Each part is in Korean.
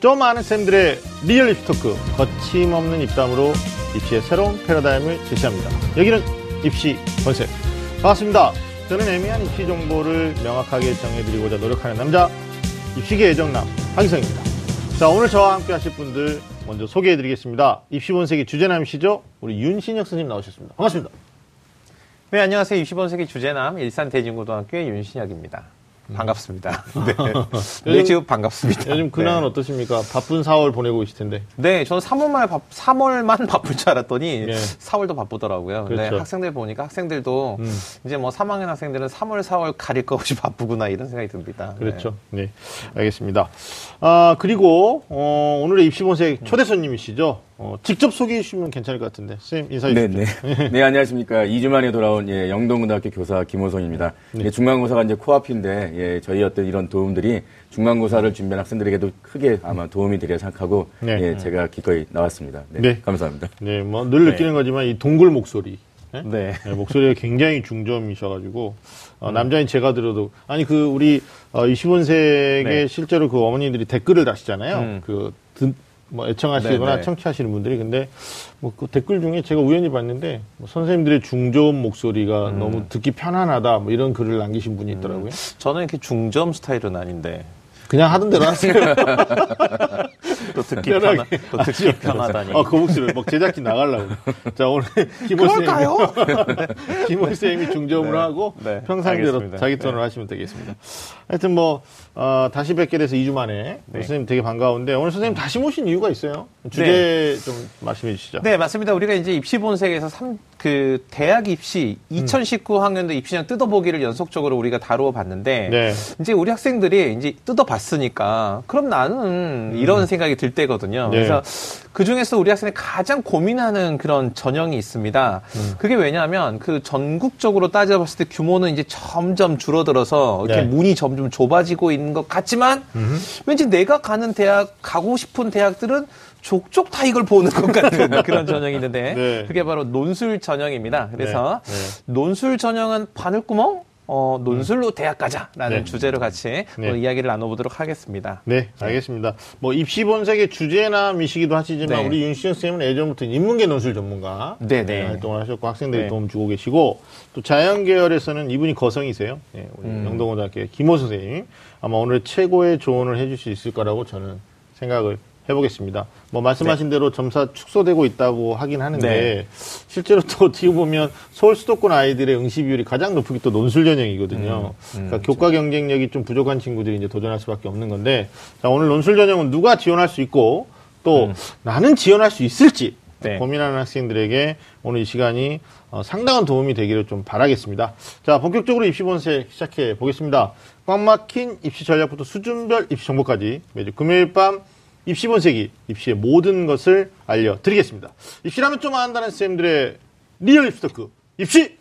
좀 아는 쌤들의 리얼 입시 토크 거침없는 입담으로 입시의 새로운 패러다임을 제시합니다. 여기는 입시 본색 반갑습니다. 저는 애매한 입시 정보를 명확하게 정해드리고자 노력하는 남자 입시계 애정남 황희성입니다. 자 오늘 저와 함께 하실 분들 먼저 소개해드리겠습니다. 입시 본색의 주제남이시죠? 우리 윤신혁 선생님 나오셨습니다. 반갑습니다. 네, 안녕하세요. 입시 본색의 주제남 일산 대진고등학교의 윤신혁입니다. 반갑습니다. 네. 네, 지금 반갑습니다. 요즘 근황은 네. 어떠십니까? 바쁜 4월 보내고 계실 텐데. 네, 저는 3월만 바, 3월만 바쁠 줄 알았더니 예. 4월도 바쁘더라고요. 근데 그렇죠. 학생들 보니까 학생들도 음. 이제 뭐 3학년 학생들은 3월, 4월 가릴 것 없이 바쁘구나 이런 생각이 듭니다. 그렇죠. 네. 알겠습니다. 아, 그리고, 어, 오늘의 입시본색 초대 손님이시죠? 어, 직접 소개해 주시면 괜찮을 것 같은데. 선생님, 인사해 네, 주시죠. 네. 네, 안녕하십니까. 2주 만에 돌아온 예, 영동고등학교 교사 김호성입니다. 예, 중간고사가 이제 코앞인데 예, 저희 어떤 이런 도움들이 중간고사를 준비한 학생들에게도 크게 아마 도움이 되리라 생각하고 네. 예, 제가 기꺼이 나왔습니다. 네, 네. 감사합니다. 네, 뭐, 늘 느끼는 거지만 이 동굴 목소리. 네? 네. 네, 목소리가 굉장히 중점이셔가지고, 음. 어, 남자인 제가 들어도, 아니, 그, 우리, 어, 20원색에 네. 실제로 그 어머니들이 댓글을 다시잖아요. 음. 그, 듣, 뭐, 애청하시거나 네, 네. 청취하시는 분들이. 근데, 뭐, 그 댓글 중에 제가 우연히 봤는데, 뭐 선생님들의 중저음 목소리가 음. 너무 듣기 편안하다, 뭐, 이런 글을 남기신 분이 있더라고요. 저는 이렇게 중점 스타일은 아닌데 그냥 하던 대로 하세요. 또 듣기. 편하, 또 듣기 편하다니. 아, 그 목소리 막 제작진 나가려고. 자, 오늘 김호 쌤. 그럴까요? 김호 쌤이 중점으로 네. 하고 네, 평상대로 알겠습니다. 자기 톤으로 하시면 되겠습니다. 하여튼 뭐, 어, 다시 뵙게 돼서 2주 만에 네. 선생님 되게 반가운데 오늘 선생님 다시 모신 이유가 있어요. 주제 좀 말씀해 주시죠. 네, 맞습니다. 우리가 이제 입시 본색에서 삼, 그 대학 입시 2019 학년도 입시장 뜯어보기를 연속적으로 우리가 다루어 봤는데 네. 이제 우리 학생들이 이제 뜯어봤으니까 그럼 나는 이런 생각이 들 때거든요. 네. 그래서 그 중에서 우리 학생이 가장 고민하는 그런 전형이 있습니다. 그게 왜냐하면 그 전국적으로 따져봤을 때 규모는 이제 점점 줄어들어서 이렇게 네. 문이 점점 좁아지고 있는 것 같지만 왠지 내가 가는 대학 가고 싶은 대학들은 족족 다 이걸 보는 것 같은 그런 전형이 있는데 네. 그게 바로 논술 전형입니다. 그래서 네, 네. 논술 전형은 바늘구멍 어, 논술로 대학 가자라는 네. 주제로 같이 네. 이야기를 나눠보도록 하겠습니다. 네, 알겠습니다. 뭐 입시 본색의 주제남이시기도 하시지만 네. 우리 윤시영 쌤은 예전부터 인문계 논술 전문가 네, 네. 활동을 하셨고 학생들이 네. 도움 주고 계시고 또 자연 계열에서는 이분이 거성이세요. 네, 우리 음. 영동고등학교 김호 선생님 아마 오늘 최고의 조언을 해줄 수 있을 거라고 저는 생각을 해보겠습니다. 뭐 말씀하신 대로 점사 축소되고 있다고 하긴 하는데 네. 실제로 또 어떻게 보면 서울 수도권 아이들의 응시 비율이 가장 높은 게 또 논술 전형이거든요. 음, 그러니까 교과 경쟁력이 좀 부족한 친구들이 이제 도전할 수밖에 없는 건데 자 오늘 논술 전형은 누가 지원할 수 있고 또 나는 지원할 수 있을지 음. 네. 고민하는 학생들에게 오늘 이 시간이 어, 상당한 도움이 되기를 좀 바라겠습니다. 자 본격적으로 입시 본색 시작해 보겠습니다. 꽉 막힌 입시 전략부터 수준별 입시 정보까지 매주 금요일 밤 입시 본색이 입시의 모든 것을 알려드리겠습니다. 입시라면 좀 안다는 쌤들의 리얼 입시 토크 입시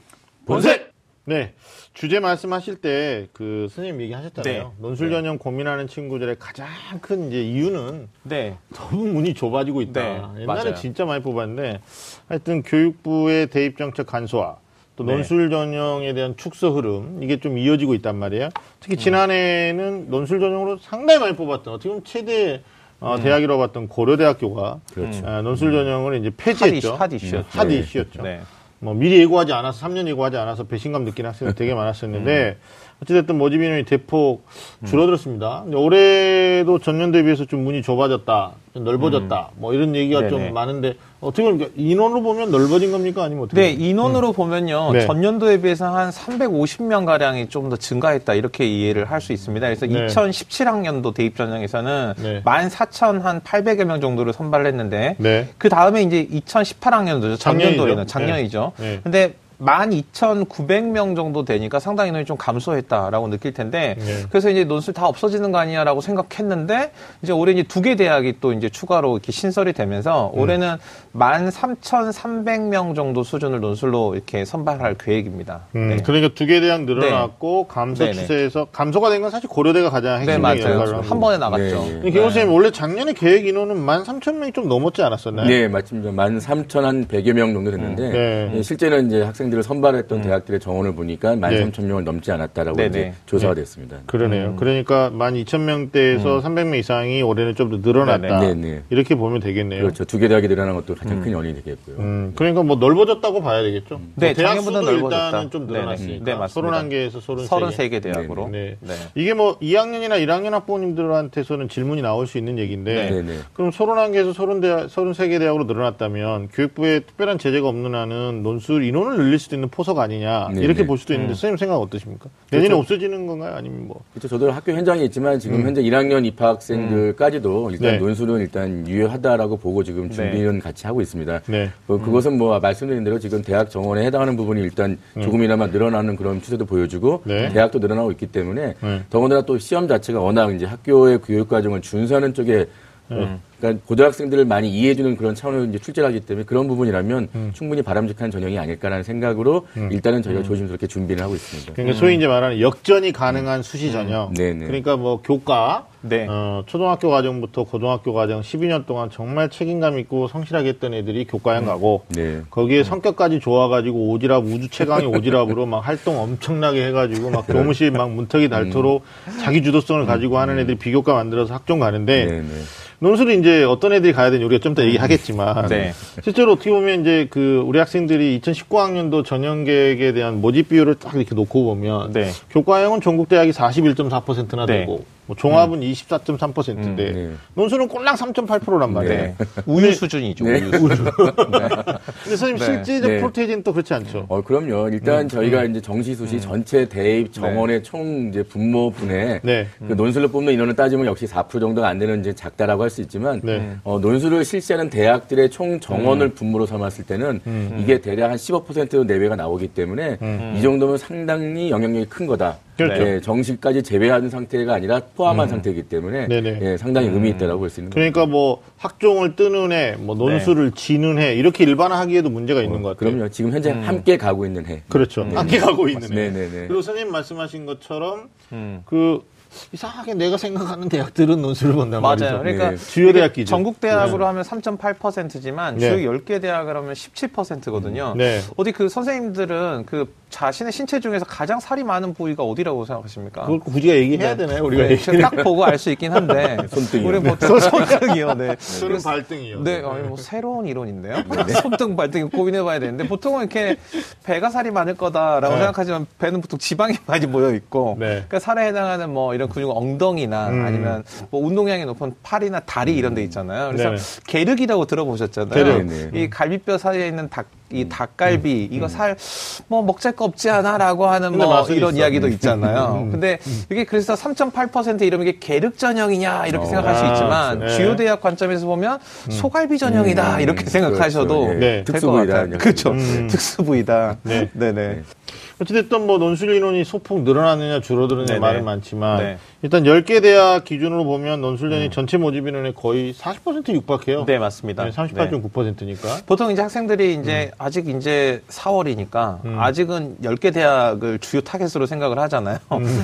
본색. 네. 주제 말씀하실 때 그 선생님 얘기하셨잖아요. 네. 논술 전형 고민하는 친구들의 가장 큰 이제 이유는 네. 너무 문이 좁아지고 있다. 네, 옛날에 맞아요. 진짜 많이 뽑았는데 하여튼 교육부의 대입 정책 간소화 또 네. 논술 전형에 대한 축소 흐름 이게 좀 이어지고 있단 말이에요. 특히 음. 지난해에는 논술 전형으로 상당히 많이 뽑았던 어떻게 보면 최대 어, 음. 대학이라고 봤던 고려대학교가 그렇죠. 아, 논술 전형을 이제 폐지했죠. 핫 이슈, 핫 이슈였죠. 핫 네. 이슈였죠. 네. 뭐 미리 예고하지 않아서 3년 예고하지 않아서 배신감 느끼는 학생들 되게 많았었는데 어찌됐든 모집 인원이 대폭 줄어들었습니다. 근데 올해도 전년도에 비해서 좀 문이 좁아졌다, 좀 넓어졌다, 뭐 이런 얘기가 네네. 좀 많은데 어떻게 보면 인원으로 보면 넓어진 겁니까 아니면 어떻게? 네, 인원으로 보면요. 네. 전년도에 비해서 한 350명 가량이 좀 더 증가했다. 이렇게 이해를 할 수 있습니다. 그래서 네. 2017학년도 대입 전형에서는 네. 14,800여 명 정도를 선발을 했는데 네. 그 다음에 이제 2018학년도죠. 작년도에는 작년이죠. 작년이죠. 네. 네. 근데 12,900명 정도 되니까 상당히 인원이 좀 감소했다라고 느낄 텐데 네. 그래서 이제 논술 다 없어지는 거 아니야라고 생각했는데 이제 올해 이제 두 개 대학이 또 이제 추가로 이렇게 신설이 되면서 음. 올해는 13,300명 정도 수준을 논술로 이렇게 선발할 계획입니다. 음, 네. 그러니까 두 개 대학 늘어났고 감소 네네. 추세에서 감소가 된 건 사실 고려대가 가장 네, 핵심적인 역할을 맞아요. 한 번에 나갔죠. 네, 네. 근데 김호 선생님 원래 작년에 계획 인원은 13,000명이 좀 넘었지 않았었나요? 네, 맞습니다. 13,100여 명 정도 됐는데 네. 예, 실제는 이제 학생들 학생들을 선발했던 대학들의 정원을 보니까 13,000명을 넘지 않았다라고 네네. 이제 조사가 됐습니다. 그러네요. 그러니까 12,000명대에서 300명 이상이 올해는 좀 더 늘어났다. 네네. 네네. 이렇게 보면 되겠네요. 그렇죠. 두 개 대학이 늘어난 것도 가장 큰 원인이 되겠고요. 음, 그러니까 뭐 넓어졌다고 봐야 되겠죠. 네, 뭐 대학 작년보다 수도 넓어졌다. 일단은 좀 네네. 늘어났으니까. 네, 맞습니다. 31개에서 33개. 33개 대학으로. 네. 네. 이게 뭐 2학년이나 1학년 학부모님들한테서는 질문이 나올 수 있는 얘기인데 네, 네. 그럼 31개에서 30대, 33개 대학으로 늘어났다면 교육부에 특별한 제재가 없는 한은 논술 인원을 늘릴 수도 있는 포석 아니냐 네, 이렇게 네. 볼 수도 있는데 선생님 생각 어떠십니까? 내년에 없어지는 건가요? 아니면 뭐 그렇죠. 저도 학교 현장에 있지만 지금 현재 1학년 입학생들까지도 일단 네. 논술은 일단 유효하다라고 보고 지금 준비는 같이 하고 있습니다. 네. 뭐 그것은 뭐 말씀드린 대로 지금 대학 정원에 해당하는 부분이 일단 조금이나마 늘어나는 그런 추세도 보여주고 네. 대학도 늘어나고 있기 때문에 네. 더군다나 또 시험 자체가 워낙 이제 학교의 교육 과정을 준수하는 쪽에 어, 그러니까 고등학생들을 많이 이해해주는 그런 차원으로 이제 출제를 하기 때문에 그런 부분이라면 충분히 바람직한 전형이 아닐까라는 생각으로 일단은 저희가 조심스럽게 준비를 하고 있습니다. 그러니까 소위 이제 말하는 역전이 가능한 수시 전형. 음. 네네. 그러니까 뭐 교과, 네. 어, 초등학교 과정부터 고등학교 과정 12년 동안 정말 책임감 있고 성실하게 했던 애들이 교과형 가고 네. 거기에 성격까지 좋아가지고 오지랖 우주 최강의 오지랖으로 막 활동 엄청나게 해가지고 막 교무실 막 문턱이 닳도록 자기 주도성을 가지고 하는 애들이 비교과 만들어서 학종 가는데. 논술은 이제 어떤 애들이 가야 되는지 우리가 좀 더 얘기하겠지만 네. 실제로 어떻게 보면 이제 그 우리 학생들이 2019학년도 전형 계획에 대한 모집 비율을 딱 이렇게 놓고 보면 네. 교과형은 전국 대학이 41.4%나 네. 되고 뭐 종합은 24.3%인데 음, 네. 논술은 꼴랑 3.8%란 말이에요. 네. 우유 수준이죠. 네. 우유 수준. 근데 선생님 네. 실제적 네. 프로테이지는 또 그렇지 않죠. 어, 그럼요. 일단 음. 저희가 이제 정시수시 전체 대입 정원의 총 이제 분모분에 네. 그 논술로 뽑는 인원을 따지면 역시 4% 정도가 안 되는 이제 작다라고 할 수 있지만 네. 어, 논술을 실시하는 대학들의 총 정원을 분모로 삼았을 때는 이게 대략 한 15% 내외가 나오기 때문에 이 정도면 상당히 영향력이 큰 거다. 그렇죠. 예, 정시까지 제외하는 상태가 아니라 포함한 상태이기 때문에 네네. 예, 상당히 의미 있다라고 볼 수 있는 거죠. 그러니까 뭐 학종을 뜨는 해, 뭐 논술을 지는 해 이렇게 일반화하기에도 문제가 있는 것 같아요. 그럼요. 지금 현재 함께 가고 있는 해. 그렇죠. 함께 가고 있는 애. 네네네. 그리고 선생님 말씀하신 것처럼 그 이상하게 내가 생각하는 대학들은 논술을 본단 말이죠. 맞아요. 그러니까 네. 주요 대학 기준. 전국 대학으로 하면 3.8%지만 네. 주요 10개 대학을 하면 17%거든요. 네. 어디 그 선생님들은 그 자신의 신체 중에서 가장 살이 많은 부위가 어디라고 생각하십니까? 그걸 굳이가 얘기해야 되나요? 우리가 네, 얘기. 딱 보고 알 수 있긴 한데 손등이요. 우리 보통 손등이요. 네. 저는 발등이요. 네, 어, 뭐 새로운 이론인데요. 손등, 발등 고민해 봐야 되는데 보통은 이렇게 배가 살이 많을 거다라고 네. 생각하지만 배는 보통 지방이 많이 모여 있고, 네. 그러니까 살에 해당하는 뭐 이런 근육 엉덩이나 음. 아니면 뭐 운동량이 높은 팔이나 다리 이런 데 있잖아요. 그래서 네네. 계륵이라고 들어보셨잖아요. 계륵. 네네. 이 갈비뼈 사이에 있는 닭, 이 음. 닭갈비 이거 살 뭐 먹잘 거 없지 않아라고 하는 뭐 이런 있어. 이야기도 음. 있잖아요. 근데 이게 그래서 3.8% 이러면 이게 계륵 전형이냐 이렇게 어. 생각할 수 아, 있지만 네. 주요 대학 관점에서 보면 소갈비 전형이다 음, 이렇게 생각하셔도 그렇죠. 예. 네. 될것 특수부위다, 같아요. 그렇죠. 음. 특수부위다. 네. 네네. 어찌됐든 뭐 논술 인원이 소폭 늘어나느냐 줄어드느냐. 말은 많지만 네. 일단 10개 대학 기준으로 보면 논술련이 전체 모집 인원의 거의 40% 육박해요. 네, 맞습니다. 네, 38.9%니까. 보통 이제 학생들이 음. 이제 아직 이제 4월이니까 아직은 10개 대학을 주요 타겟으로 생각을 하잖아요.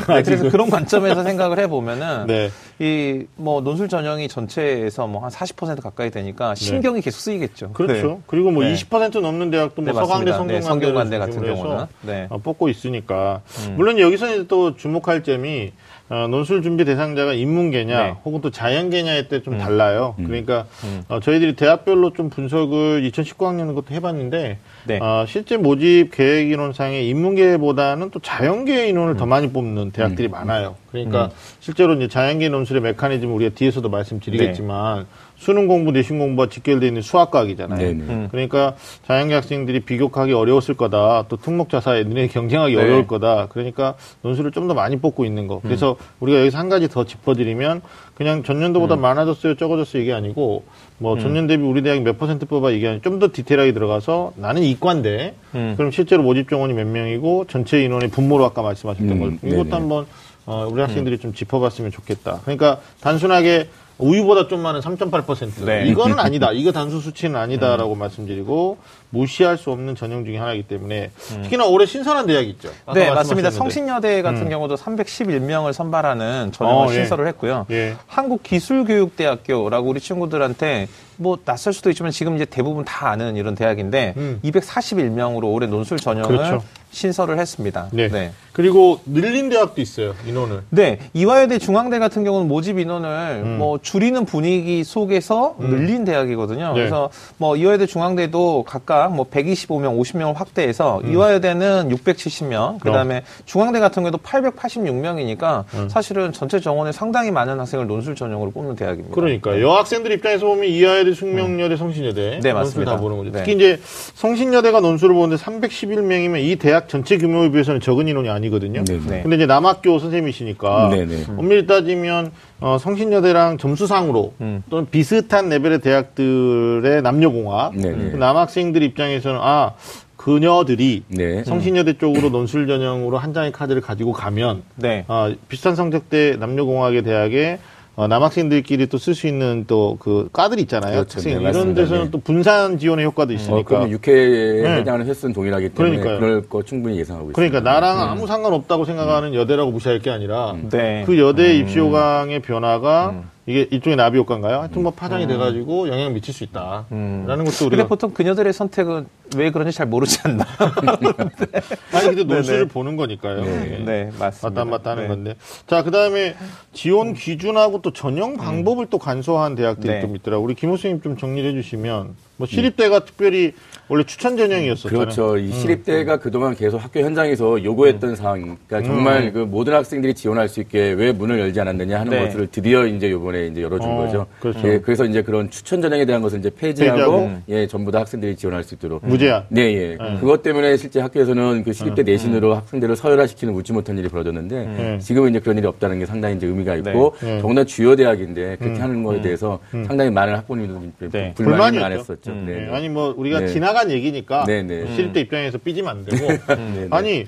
네, 그래서 그런 관점에서 생각을 해보면은 음, 네. 이 뭐 논술 전형이 전체에서 뭐 한 40% 가까이 되니까 신경이 계속 쓰이겠죠. 그렇죠. 네. 그리고 뭐 네. 20% 넘는 대학도 뭐 네, 서강대. 네, 성균관대 성균관대 같은 경우는. 네. 어, 뽑고 있으니까 물론 여기서 이제 또 주목할 점이 어, 논술 준비 대상자가 인문계냐 네. 음. 혹은 또 자연계냐에 때좀 달라요. 그러니까 어, 저희들이 대학별로 좀 분석을 2019학년 것도 해봤는데 네. 어, 실제 모집 계획 인원상에 인문계보다는 또 자연계 인원을 음. 더 많이 뽑는 대학들이 많아요. 그러니까 실제로 이제 자연계 논술의 메커니즘 우리가 뒤에서도 말씀드리겠지만 수능 공부, 내신 공부와 직결되어 있는 수학과학이잖아요. 네네. 음. 그러니까 자연계 학생들이 비교하기 어려웠을 거다. 또 특목 자사에 너네 경쟁하기 네. 어려울 거다. 그러니까 논술을 좀 더 많이 뽑고 있는 거. 그래서 우리가 여기서 한 가지 더 짚어드리면 그냥 전년도보다 많아졌어요, 적어졌어요 이게 아니고 뭐 전년 대비 우리 대학이 몇 퍼센트 뽑아 이게 아니고 좀 더 디테일하게 들어가서 나는 이과인데 음. 그럼 실제로 모집 정원이 몇 명이고 전체 인원의 분모로 아까 말씀하셨던 음, 걸 이것도 네네. 한번 어, 우리 학생들이 좀 짚어봤으면 좋겠다. 그러니까 단순하게 우유보다 좀 많은 3.8%. 네. 이거는 아니다. 이거 단수 수치는 아니다라고 말씀드리고 무시할 수 없는 전형 중에 하나이기 때문에 특히나 올해 신선한 대학이 있죠. 네, 맞습니다. 말씀하셨는데. 성신여대 같은 경우도 311명을 선발하는 전형을 어, 예. 신설을 했고요. 예. 한국기술교육대학교라고 우리 친구들한테 뭐 낯설 수도 있지만 지금 이제 대부분 다 아는 이런 대학인데 음. 241명으로 올해 논술 전형을 그렇죠. 신설을 했습니다. 네. 네. 그리고 늘린 대학도 있어요. 인원을. 네, 이화여대 중앙대 같은 경우는 모집 인원을 뭐 줄이는 분위기 속에서 늘린 대학이거든요. 음. 네. 그래서 뭐 이화여대 중앙대도 각각 뭐 125명, 50명을 확대해서 음. 이화여대는 670명, 그다음에 중앙대 같은 경우도 886명이니까 음. 사실은 전체 정원에 상당히 많은 학생을 논술 전형으로 뽑는 대학입니다. 그러니까 여학생들 입장에서 보면 이하여대, 숙명여대, 성신여대 네, 논술 맞습니다. 다 보는 거죠. 네. 특히 이제 성신여대가 논술을 보는데 311명이면 이 대학 전체 규모에 비해서는 적은 인원이 아니 거든요. 네, 네. 근데 이제 남학교 선생님이시니까 네, 네. 엄밀히 따지면 어, 성신여대랑 점수상으로 음. 또는 비슷한 레벨의 대학들의 남녀공학 네, 네. 그 남학생들 입장에서는 아 그녀들이 네. 성신여대 쪽으로 논술 전형으로 한 장의 카드를 가지고 가면 네. 어, 비슷한 성적대 남녀공학의 대학에 어, 남학생들끼리 또 쓸 수 있는 또 그 과들이 있잖아요. 그렇죠. 학생 네, 이런 맞습니다. 데서는 네. 또 분산 지원의 효과도 어, 있으니까. 그러면 육회에 네. 해당하는 횟수는 동일하기 때문에 그러니까요. 그럴 거 충분히 예상하고 그러니까 있습니다. 나랑 아무 상관없다고 생각하는 여대라고 무시할 게 아니라 네. 그 여대 입시 요강의 변화가 이게 일종의 나비 효과인가요? 하여튼 뭐 파장이 돼가지고 영향을 미칠 수 있다. 라는 것도 근데 우리가 보통 그녀들의 선택은 왜 그런지 잘 모르지 않나. 아니 근데 논술을. 보는 거니까요. 예. 네, 맞습니다. 맞다 안 맞다 하는 네. 건데. 자, 그 다음에 지원 기준하고 또 전형 방법을 또 간소화한 대학들이 네. 좀 있더라고요. 우리 김 교수님 좀 정리를 해주시면, 뭐 시립대가 특별히 원래 추천 전형이었었잖아요. 그렇죠. 이 시립대가 그동안 계속 학교 현장에서 요구했던 사항, 그러니까 정말 그 모든 학생들이 지원할 수 있게 왜 문을 열지 않았느냐 하는 네. 것을 드디어 이제 요번에 이제 열어준 어, 거죠. 그렇죠. 예, 그래서 이제 그런 추천 전형에 대한 것을 이제 폐지하고, 폐지하고. 예, 전부 다 학생들이 지원할 수 있도록. 무제한. 네, 예. 그것 때문에 실제 학교에서는 그 시립대 음. 내신으로 학생들을 서열화시키는 웃지 못한 일이 벌어졌는데 음. 지금은 이제 그런 일이 없다는 게 상당히 이제 의미가 있고 네. 네. 더구나 주요 대학인데 그렇게 하는 거에 대해서 상당히 많은 학부모님들이 네. 불만이 불만이었죠. 많았었죠. 음. 네. 아니 뭐 우리가 네. 지나간 얘기니까 네, 네. 시립대 입장에서 삐지면 안 되고 네, 네. 아니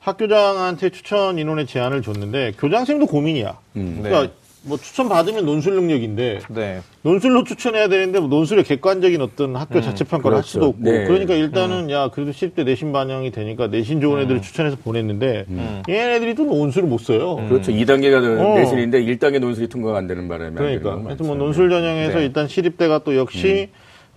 학교장한테 추천 인원의 제한을 줬는데 교장선생도 고민이야. 음. 그러니까 뭐 추천 받으면 논술 능력인데 네. 논술로 추천해야 되는데 뭐 논술의 객관적인 어떤 학교 자체 평가를 할 그렇죠. 수도 없고 네. 그러니까 일단은 야 그래도 시립대 내신 반영이 되니까 내신 좋은 애들을 추천해서 보냈는데 얘네들이 또 논술을 못 써요. 그렇죠. 2단계가 어. 내신인데 1단계 논술이 통과가 안 되는 바람에 그러니까 하여튼 뭐. 논술 전형에서 네. 일단 시립대가 또 역시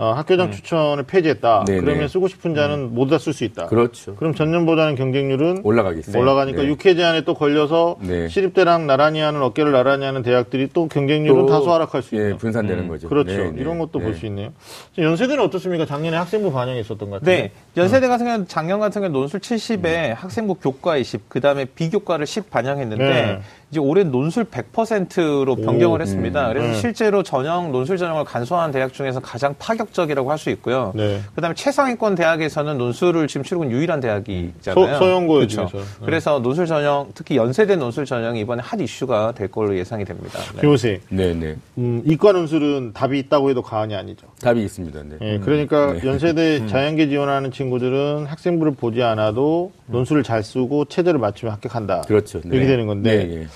어, 학교장 추천을 폐지했다. 네, 그러면 네. 쓰고 싶은 자는 모두 다 쓸 수 있다. 그렇죠. 그럼 전년보다는 경쟁률은 올라가겠어요. 올라가니까 네. 육회 제한에 또 걸려서 네. 시립대랑 나란히 하는 어깨를 나란히 하는 대학들이 또 경쟁률은 또, 다소 하락할 수 있다. 예, 분산되는 거죠. 그렇죠. 네, 네. 이런 것도 네. 볼수 있네요. 연세대는 어떻습니까? 작년에 학생부 반영이 있었던 것 같아요. 네. 연세대 같은 경우는 작년 같은 경우 논술 70에 학생부 교과 20, 그 다음에 비교과를 10 반영했는데 네. 이제 올해 논술 100%로 변경을 했습니다. 그래서 네. 실제로 전형 논술 전형을 간소화한 대학 중에서 가장 파격적이라고 할 수 있고요. 네. 그다음에 최상위권 대학에서는 논술을 지금 치르고 있는 유일한 대학이 있잖아요. 서- 서영고 그렇죠. 네. 그래서 논술 전형, 특히 연세대 논술 전형이 이번에 핫 이슈가 될 걸로 예상이 됩니다. 네. 교세. 네, 네. 음, 이과 논술은 답이 있다고 해도 과언이 아니죠. 답이 있습니다. 네. 예, 그러니까 네. 연세대 자연계 지원하는 친구들은 학생부를 보지 않아도 논술을 잘 쓰고 체제를 맞추면 합격한다. 그렇죠. 네. 이렇게 되는 건데 네, 네.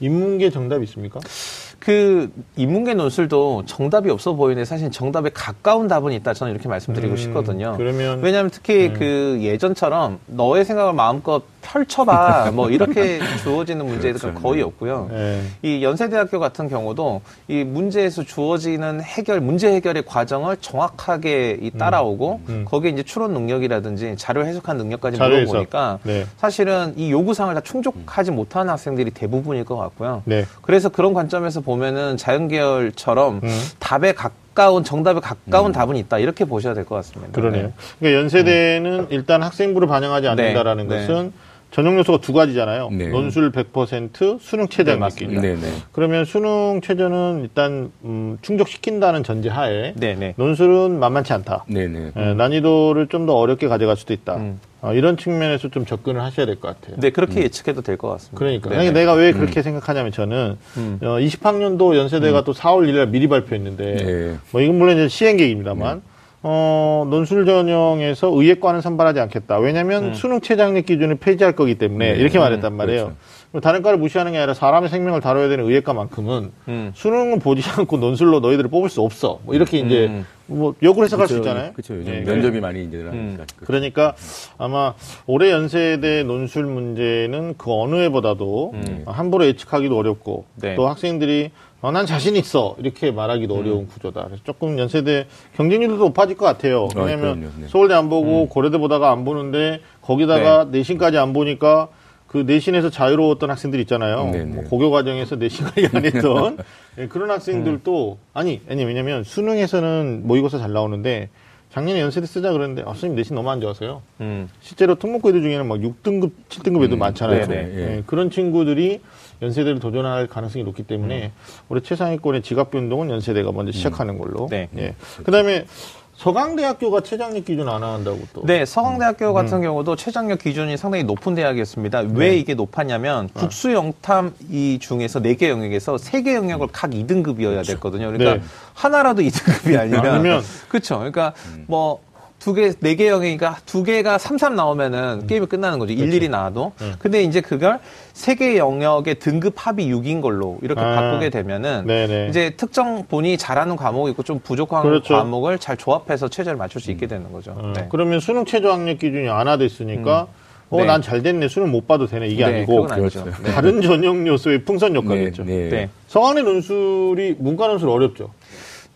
인문계 정답 있습니까? 그 인문계 논술도 정답이 없어 보이는데 사실 정답에 가까운 답은 있다 저는 이렇게 말씀드리고 음, 싶거든요. 그러면- 왜냐하면 특히 그 예전처럼 너의 생각을 마음껏 펼쳐봐 뭐 이렇게 주어지는 문제가 그렇죠. 거의 네. 없고요. 예. 이 연세대학교 같은 경우도 이 문제에서 주어지는 해결 문제 해결의 과정을 정확하게 이 따라오고 음. 거기에 이제 추론 능력이라든지 자료 해석한 능력까지 자료. 물어보니까 네. 사실은 이 요구사항을 다 충족하지 못하는 학생들이 대부분일 것 같고요. 네. 그래서 그런 관점에서 보면 은 자연계열처럼 음. 답에 가까운 정답에 가까운 답은 있다 이렇게 보셔야 될 것 같습니다. 그러네요. 그러니까 연세대는 일단 학생부를 반영하지 않는다라는 네, 네. 것은 전형 요소가 두 가지잖아요. 네. 논술 100%, 수능 최저 네. 맞습니다. 네, 네. 그러면 수능 최저는 일단 음, 충족시킨다는 전제하에 네, 네. 논술은 만만치 않다. 네, 네. 예, 난이도를 좀 더 어렵게 가져갈 수도 있다. 음. 어, 이런 측면에서 좀 접근을 하셔야 될 것 같아요. 네, 그렇게 예측해도 될 것 같습니다. 그러니까. 네, 아니, 네. 내가 왜 그렇게 생각하냐면 저는 음. 어, 20학년도 연세대가 또 4월 1일 날 미리 발표했는데 네. 뭐 이건 물론 이제 시행계획입니다만 어, 논술 전형에서 의예과는 선발하지 않겠다. 왜냐하면 수능 최장력 기준을 폐지할 거기 때문에 네. 이렇게 음, 말했단 말이에요. 그렇죠. 다른 과를 무시하는 게 아니라 사람의 생명을 다뤄야 되는 의예과만큼은 음. 수능은 보지 않고 논술로 너희들을 뽑을 수 없어. 뭐 이렇게 이제 음. 뭐 역으로 해석할 수 있잖아요. 그렇죠. 요즘 예, 면접이 많이 이제 음. 나니까. 그러니까 아마 올해 연세대 논술 문제는 그 어느 해보다도 함부로 예측하기도 어렵고 음. 네. 또 학생들이 어, 난 자신 있어 이렇게 말하기도 음. 어려운 구조다. 그래서 조금 연세대 경쟁률도 높아질 것 같아요. 아, 왜냐하면 그럼요. 네. 서울대 안 보고 고려대 보다가 안 보는데 거기다가 내신까지 안 보니까 그 내신에서 자유로웠던 학생들 있잖아요. 네, 네. 뭐 고교 과정에서 내신 관리 안 했던 예, 그런 학생들도 아니 아니 왜냐면 수능에서는 모의고사 잘 나오는데 작년에 연세대 쓰자 그랬는데 아, 선생님 내신 너무 안 좋아서요. 음. 실제로 특목고 애들 중에는 막 6등급, 7등급 애들 많잖아요. 네네, 예. 예, 그런 친구들이 연세대를 도전할 가능성이 높기 때문에 올해 최상위권의 지각 변동은 연세대가 먼저 시작하는 걸로. 네. 예. 그다음에 서강대학교가 최장력 기준 안 한다고 또. 네, 서강대학교 같은 경우도 최장력 기준이 상당히 높은 대학이었습니다. 왜 네. 이게 높았냐면 국수 영탐 이 중에서 네 개 영역에서 세 개 영역을 각 2등급이어야 됐거든요. 그러니까 네. 하나라도 2등급이 아니라 아니면- 그렇죠. 그러니까 뭐 두 개, 네 개 영역이니까 두 개가 3, 3 나오면은 게임이 끝나는 거죠. 일일이 나와도. 근데 이제 그걸 세 개 영역의 등급 합이 6인 걸로 이렇게 아. 바꾸게 되면은 네네. 이제 특정 본인이 잘하는 과목이 있고 좀 부족한 그렇죠. 과목을 잘 조합해서 최저를 맞출 수 있게 되는 거죠. 어, 네. 그러면 수능 최저 학력 기준이 안화됐으니까 어, 네. 난잘 됐네. 수능 못 봐도 되네. 이게 네, 아니고. 그렇죠. 네. 다른 전형 요소의 풍선 효과겠죠. 네, 네. 서강대 논술이 문과 논술 어렵죠.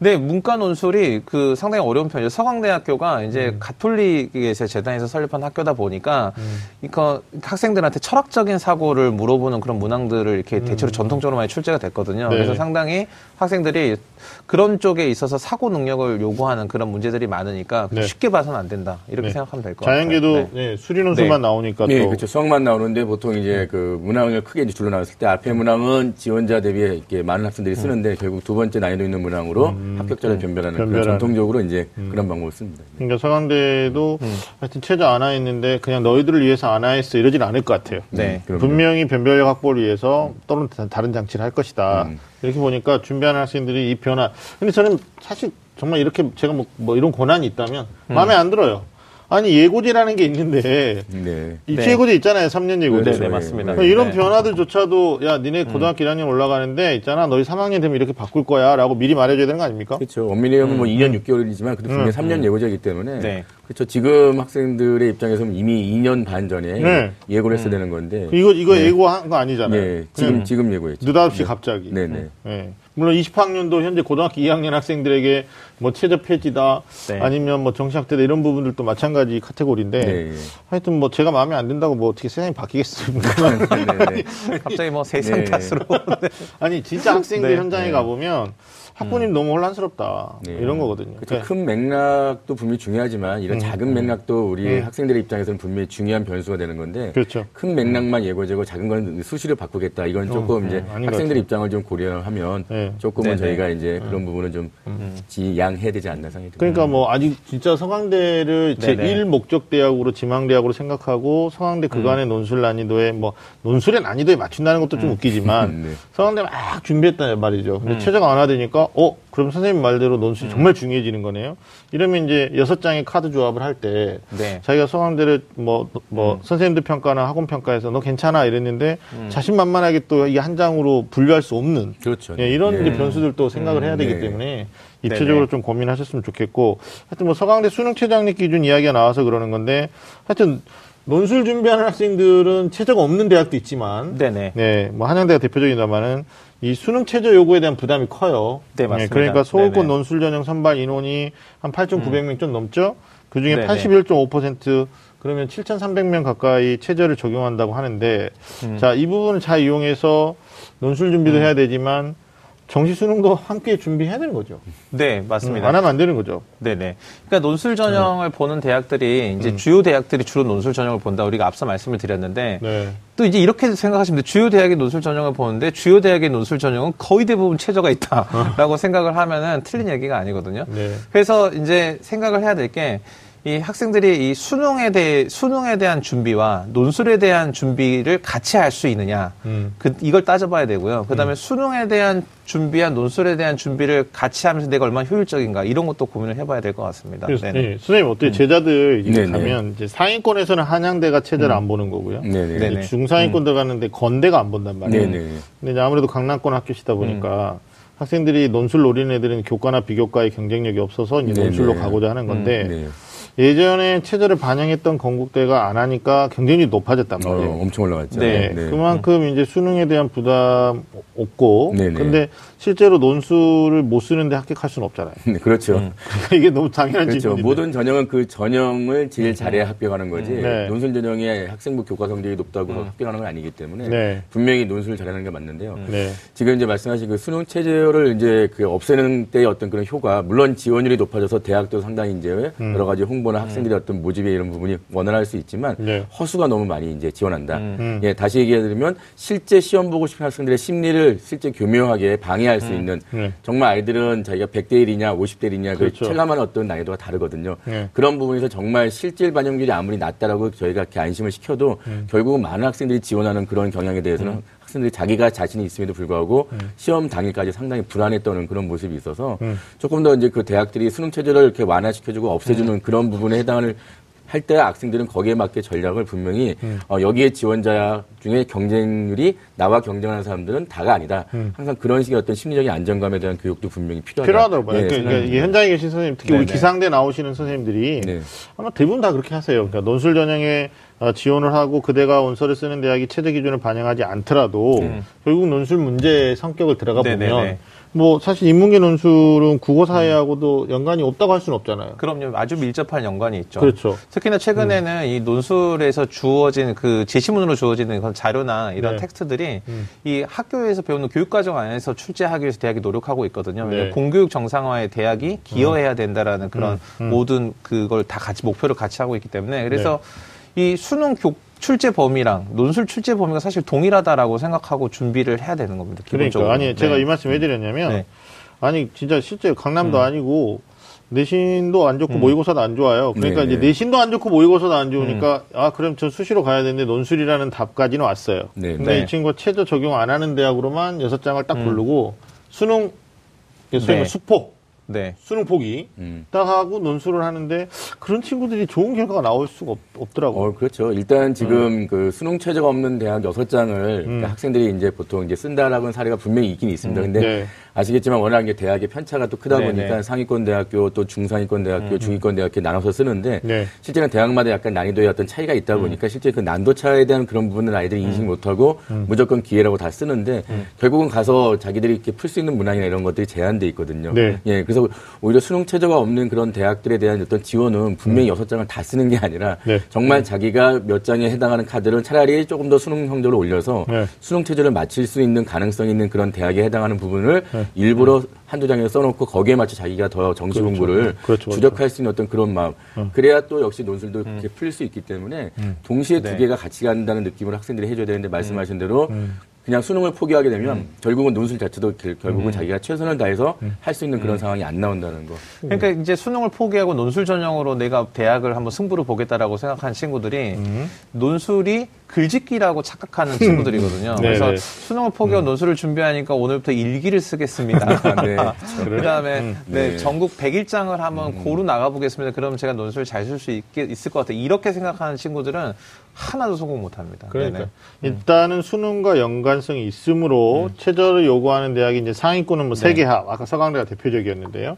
네, 문과 논술이 그 상당히 어려운 편이죠. 서강대학교가 이제 음. 가톨릭에서 재단에서 설립한 학교다 보니까 그러니까 학생들한테 철학적인 사고를 물어보는 그런 문항들을 이렇게 대체로 전통적으로 많이 출제가 됐거든요. 음. 네. 그래서 상당히 학생들이 그런 쪽에 있어서 사고 능력을 요구하는 그런 문제들이 많으니까 네. 쉽게 봐서는 안 된다. 이렇게 네. 생각하면 될 것 같아요. 자연계도 네. 네, 수리 논술만 나오니까 네, 또 그렇죠. 수학만 나오는데 보통 이제 그 문항을 크게 이제 줄로 나눴을 때 앞에 문항은 지원자 대비 이렇게 많은 학생들이 쓰는데 결국 두 번째 난이도 있는 문항으로 합격자를 변별하는, 그런 변별하는. 전통적으로 이제 그런 방법을 씁니다. 그러니까 서강대도 음. 하여튼 최저 안하했는데 그냥 너희들을 위해서 안하 했어 이러진 않을 것 같아요. 네. 분명히 변별력 확보를 위해서 또는 다- 다른 장치를 할 것이다. 음. 이렇게 보니까 준비하는 학생들이 이 변화. 근데 저는 사실 정말 이렇게 제가 뭐, 뭐 이런 고난이 있다면 음. 마음에 안 들어요. 아니 예고제라는 게 있는데 네. 입시 네. 예고제 있잖아요. 3년 예고제. 네, 맞습니다. 그러니까 이런 네. 변화들조차도 야 니네 고등학교 1학년 올라가는데 있잖아 너희 3학년 되면 이렇게 바꿀 거야라고 미리 말해줘야 되는 거 아닙니까? 그렇죠. 엄밀히 하면 뭐 2년 6개월이지만 그래도 분명히 음. 3년 예고제이기 때문에 네. 그렇죠. 지금 학생들의 입장에서는 이미 2년 반 전에 네. 예고를 했어야 되는 건데 이거 이거 네. 예고한 거 아니잖아요. 네, 지금 그냥 지금 예고했죠. 느닷없이 갑자기. 네, 네. 예. 물론 20학년도 현재 고등학교 2학년 학생들에게 뭐 최저 폐지다 네. 아니면 뭐 정시학대다 이런 부분들도 마찬가지 카테고리인데 네. 하여튼 뭐 제가 마음에 안 든다고 뭐 어떻게 세상이 바뀌겠습니까? 네, 네. 갑자기 뭐 세상 네. 탓으로. 네. 아니 진짜 학생들 네. 현장에 네. 가보면 학부님 너무 혼란스럽다 네. 이런 거거든요. 그렇죠. 큰 맥락도 분명히 중요하지만 이런 작은 맥락도 우리 음. 학생들의 입장에서는 분명히 중요한 변수가 되는 건데 그렇죠. 큰 맥락만 예고제고 작은 건 수시로 바꾸겠다. 이건 조금 어, 이제 네, 아닌 것 학생들 입장을 좀 고려하면 네. 조금은 네, 저희가 이제 그런 부분은 좀 지양해야 되지 않나 생각이 듭니다. 그러니까 뭐 아직 진짜 서강대를 제 네네. 1 목적 대학으로 지망 대학으로 생각하고 서강대 그간의 논술 난이도에 뭐 논술의 난이도에 맞춘다는 것도 좀 웃기지만 네. 서강대 막 준비했단 말이죠. 근데 최저가 완화되니까 어 그럼 선생님 말대로 논술이 정말 중요해지는 거네요. 이러면 이제 여섯 장의 카드 조합을 할때 네. 자기가 서강대를 뭐뭐 선생님들 평가나 학원 평가에서 너 괜찮아 이랬는데 자신만만하게 또 이게 한 장으로 분류할 수 없는 그렇죠. 예, 이런 네. 이제 변수들도 생각을 해야 되기 네. 때문에 입체적으로 네네. 좀 고민하셨으면 좋겠고 하여튼 뭐 서강대 수능 최장력 기준 이야기가 나와서 그러는 건데 하여튼 논술 준비하는 학생들은 최저가 없는 대학도 있지만 네네. 네, 뭐 한양대가 대표적이다마는 이 수능 최저 요구에 대한 부담이 커요. 네, 맞습니다. 그러니까 서울권 네네. 논술 전형 선발 인원이 한 8,900명 좀 넘죠. 그 중에 네네. 81.5% 그러면 7,300명 가까이 최저를 적용한다고 하는데 음. 자, 이 부분을 잘 이용해서 논술 준비도 해야 되지만 정시 수능도 함께 준비해야 되는 거죠. 네, 음, 맞습니다. 안 하면 안 되는 거죠. 네 네. 그러니까 논술 전형을 보는 대학들이 이제 주요 대학들이 주로 논술 전형을 본다. 우리가 앞서 말씀을 드렸는데 네. 또 이제 이렇게 생각하시면 돼요. 주요 대학의 논술 전형을 보는데 주요 대학의 논술 전형은 거의 대부분 최저가 있다라고 생각을 하면은 틀린 얘기가 아니거든요. 네. 그래서 이제 생각을 해야 될게 이 학생들이 이 수능에 대해 수능에 대한 준비와 논술에 대한 준비를 같이 할 수 있느냐 음. 그 이걸 따져봐야 되고요. 그다음에 수능에 대한 준비와 논술에 대한 준비를 같이 하면서 내가 얼마나 효율적인가 이런 것도 고민을 해봐야 될 것 같습니다. 그래서 네네. 네, 선생님 어때요? 제자들 이제. 가면 이제 상위권에서는 한양대가 체제를 안 보는 거고요. 네네. 중상위권 들어가는데 건대가 안 본단 말이에요. 네네. 근데 이제 아무래도 강남권 학교시다 보니까 학생들이 논술 노리는 애들은 교과나 비교과의 경쟁력이 없어서 이제. 논술로 가고자 하는 건데 네. 예전에 체제를 반영했던 건국대가 안 하니까 경쟁력이 높아졌단 어, 말이에요. 엄청 올라갔죠. 네. 네. 그만큼 이제 수능에 대한 부담 없고 네네. 근데 실제로 논술을 못 쓰는데 합격할 수는 없잖아요. 네, 그렇죠. 그러니까 이게 너무 당연한 그렇죠. 질문인데. 모든 전형은 그 전형을 제일 잘해야 합격하는 거지. 네. 논술 전형에 학생부 교과 성적이 높다고 합격하는 건 아니기 때문에 네. 분명히 논술을 잘하는 게 맞는데요. 네. 지금 이제 말씀하신 그 수능 체제를 이제 그 없애는 때의 어떤 그런 효과, 물론 지원율이 높아져서 대학도 상당히 이제 음. 여러 가지 홍보 나 학생들의 어떤 모집에 이런 부분이 원활할 수 있지만 네. 허수가 너무 많이 이제 지원한다. 음. 예, 다시 얘기해드리면 실제 시험 보고 싶은 학생들의 심리를 실제 교묘하게 방해할 수 있는 네. 정말 아이들은 자기가 100대 1이냐 50대 1이냐 그 그렇죠. 체감하는 어떤 난이도가 다르거든요. 네. 그런 부분에서 정말 실질 반영률이 아무리 낮다라고 저희가 이렇게 안심을 시켜도 음. 결국은 많은 학생들이 지원하는 그런 경향에 대해서는 학생들이 자기가 자신이 있음에도 불구하고 음. 시험 당일까지 상당히 떠는 그런 모습이 있어서 음. 조금 더 이제 그 대학들이 수능 체제를 이렇게 완화시켜주고 없애주는 음. 그런 부분에 해당을 할 때 학생들은 거기에 맞게 전략을 분명히 음. 어, 여기에 지원자 중에 경쟁률이 나와 경쟁하는 사람들은 다가 아니다. 음. 항상 그런 식의 어떤 심리적인 안정감에 대한 교육도 분명히 필요하다. 필요하다고 봐요. 네, 그러니까. 이게 현장에 계신 선생님, 특히 우리 네네. 기상대 나오시는 선생님들이 네. 아마 대부분 다 그렇게 하세요. 그러니까 논술 전형에 어, 지원을 하고 그대가 원서를 쓰는 대학이 최저 기준을 반영하지 않더라도 결국 논술 문제의 성격을 들어가 음. 네네네. 보면 뭐 사실 인문계 논술은 국어 사회하고도 연관이 없다고 할 수는 없잖아요. 그럼요. 아주 밀접한 연관이 있죠. 그렇죠. 특히나 최근에는 이 논술에서 주어진 그 제시문으로 주어지는 그런 자료나 이런 네. 텍스트들이 음. 이 학교에서 배우는 교육과정 안에서 출제하기 위해서 대학이 노력하고 있거든요. 네. 공교육 정상화에 대학이 기여해야 된다라는 그런 음, 음. 모든 그걸 다 같이 목표를 같이 하고 있기 때문에 그래서 이 수능 교 출제 범위랑 논술 출제 범위가 사실 동일하다라고 생각하고 준비를 해야 되는 겁니다. 기본적으로. 그러니까 아니 제가 네. 이 말씀 왜 드렸냐면 네. 아니 진짜 실제 강남도 아니고 내신도 안 좋고 음. 모의고사도 안 좋아요. 그러니까 네네. 이제 내신도 안 좋고 모의고사도 안 좋으니까 음. 아 그럼 저 수시로 가야 되는데 논술이라는 답까지는 왔어요. 네. 근데 네. 이 친구가 최저 적용 안 하는 대학으로만 여섯 장을 딱 고르고 수능 소위 네. 말 수포 네. 수능 포기 음. 딱 하고 논술을 하는데 그런 친구들이 좋은 결과가 나올 수가 없, 더라고요 어, 그렇죠. 일단 지금 그 수능 체제가 없는 대학 여섯 장을 음. 학생들이 이제 보통 이제 쓴다라고 하는 사례가 분명히 있긴 있습니다. 근데 네. 아시겠지만 워낙 이제 대학의 편차가 또 크다 네네. 보니까 상위권 대학교 또 중상위권 대학교, 중위권 대학교 나눠서 쓰는데 네. 실제는 대학마다 약간 난이도의 어떤 차이가 있다 보니까 실제 그 난도 차에 대한 그런 부분을 아이들이 인식 못하고 무조건 기회라고 다 쓰는데 결국은 가서 자기들이 이렇게 풀 수 있는 문항이나 이런 것들이 제한돼 있거든요. 네. 예, 그래서 오히려 수능 체제가 없는 그런 대학들에 대한 어떤 지원은 분명히 여섯 장을 다 쓰는 게 아니라 네. 정말 자기가 몇 장에 해당하는 카드를 차라리 조금 더 수능 성적을 올려서 네. 수능 체제를 마칠 수 있는 가능성이 있는 그런 대학에 해당하는 부분을 네. 일부러 한두 장에 써놓고 거기에 맞춰 자기가 더 정시 그렇죠. 공부를 그렇죠, 그렇죠. 주력할 수 있는 어떤 그런 마음. 그래야 또 역시 논술도 그렇게 풀수 있기 때문에 동시에 두 네. 개가 같이 간다는 느낌을 학생들이 해줘야 되는데 말씀하신 대로 그냥 수능을 포기하게 되면 결국은 논술 자체도 결- 결국은 자기가 최선을 다해서 할수 있는 그런 상황이 안 나온다는 거. 그러니까 이제 수능을 포기하고 논술 전형으로 내가 대학을 한번 승부를 보겠다라고 생각한 친구들이 논술이 글짓기라고 착각하는 친구들이거든요. 네, 그래서 네. 수능을 포기하고 논술을 준비하니까 오늘부터 일기를 쓰겠습니다. 네. 그다음에 네, 네. 전국 101장을 한번 고루 나가보겠습니다. 그러면 제가 논술 잘 쓸 수 있을 것 같아요. 이렇게 생각하는 친구들은 하나도 성공 못합니다. 그러니까. 일단은 수능과 연관성이 있으므로 최저를 요구하는 대학이 이제 상위권은 뭐 세개 합, 아까 서강대가 대표적이었는데요.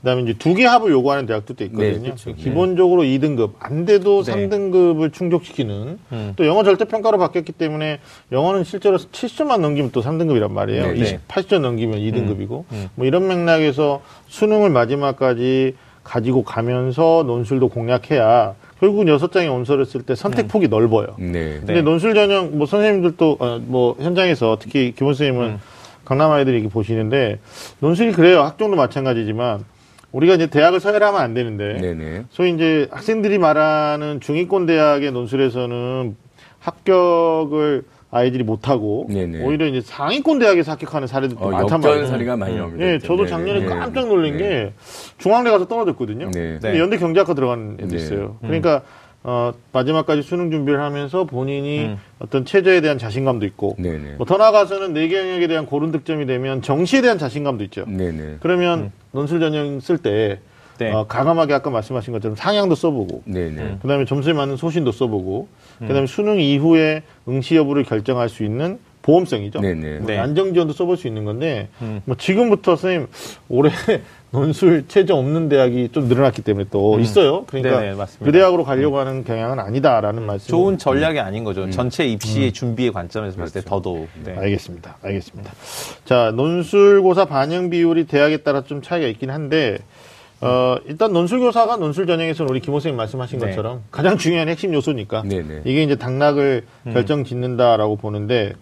그다음에 이제 두 개 합을 요구하는 대학도 또 있거든요. 네, 그렇죠. 기본적으로 2등급 안 돼도 네. 3등급을 충족시키는 음. 또 영어 절대 평가로 바뀌었기 때문에 영어는 실제로 70점 넘기면 또 3등급이란 말이에요. 네, 네. 28점 넘기면 2등급이고 음. 뭐 이런 맥락에서 수능을 마지막까지 가지고 가면서 논술도 공략해야 결국은 여섯 장의 원서를 쓸 때 선택폭이 넓어요. 네. 근데 논술 전형 뭐 선생님들도 어, 뭐 현장에서 특히 기본 선생님은 음. 강남 아이들이 이렇게 보시는데 논술이 그래요 학종도 마찬가지지만 우리가 이제 대학을 서열하면 안 되는데 네네. 소위 이제 학생들이 말하는 중위권 대학의 논술에서는 합격을 아이들이 못하고 네네. 오히려 이제 상위권 대학에서 합격하는 사례도 어, 많단 말이에요. 사례가 많이 나옵니다. 예. 저도 네, 작년에 네, 깜짝 놀란 네. 게 중앙대 가서 떨어졌거든요. 네. 근데 네. 연대 경제학과 들어간 애도 네. 있어요. 그러니까 어, 마지막까지 수능 준비를 하면서 본인이 어떤 체제에 대한 자신감도 있고. 뭐 더 나아가서는 네개 영역에 대한 고른 득점이 되면 정시에 대한 자신감도 있죠. 네네. 그러면 논술 전형 쓸 때 네. 어, 가감하게 아까 말씀하신 것처럼 상향도 써보고 네네. 그다음에 점수에 맞는 소신도 써보고 그다음에 수능 이후에 응시 여부를 결정할 수 있는 보험성이죠. 네네. 뭐 네. 안정 지원도 써볼 수 있는 건데 뭐 지금부터 선생님 올해 논술 체제 없는 대학이 좀 늘어났기 때문에 또 있어요. 그러니까 네네, 맞습니다. 그 대학으로 가려고 하는 경향은 아니다라는 말씀. 좋은 전략이 아닌 거죠. 전체 입시 준비의 관점에서 봤을 때 더더욱. 네. 알겠습니다. 알겠습니다. 자, 논술고사 반영 비율이 대학에 따라 좀 차이가 있긴 한데, 어, 일단 논술교사가 논술 전형에서는 우리 김호 선생님 말씀하신 네. 것처럼 가장 중요한 핵심 요소니까, 네네. 이게 이제 당락을 음. 결정 짓는다라고 보는데,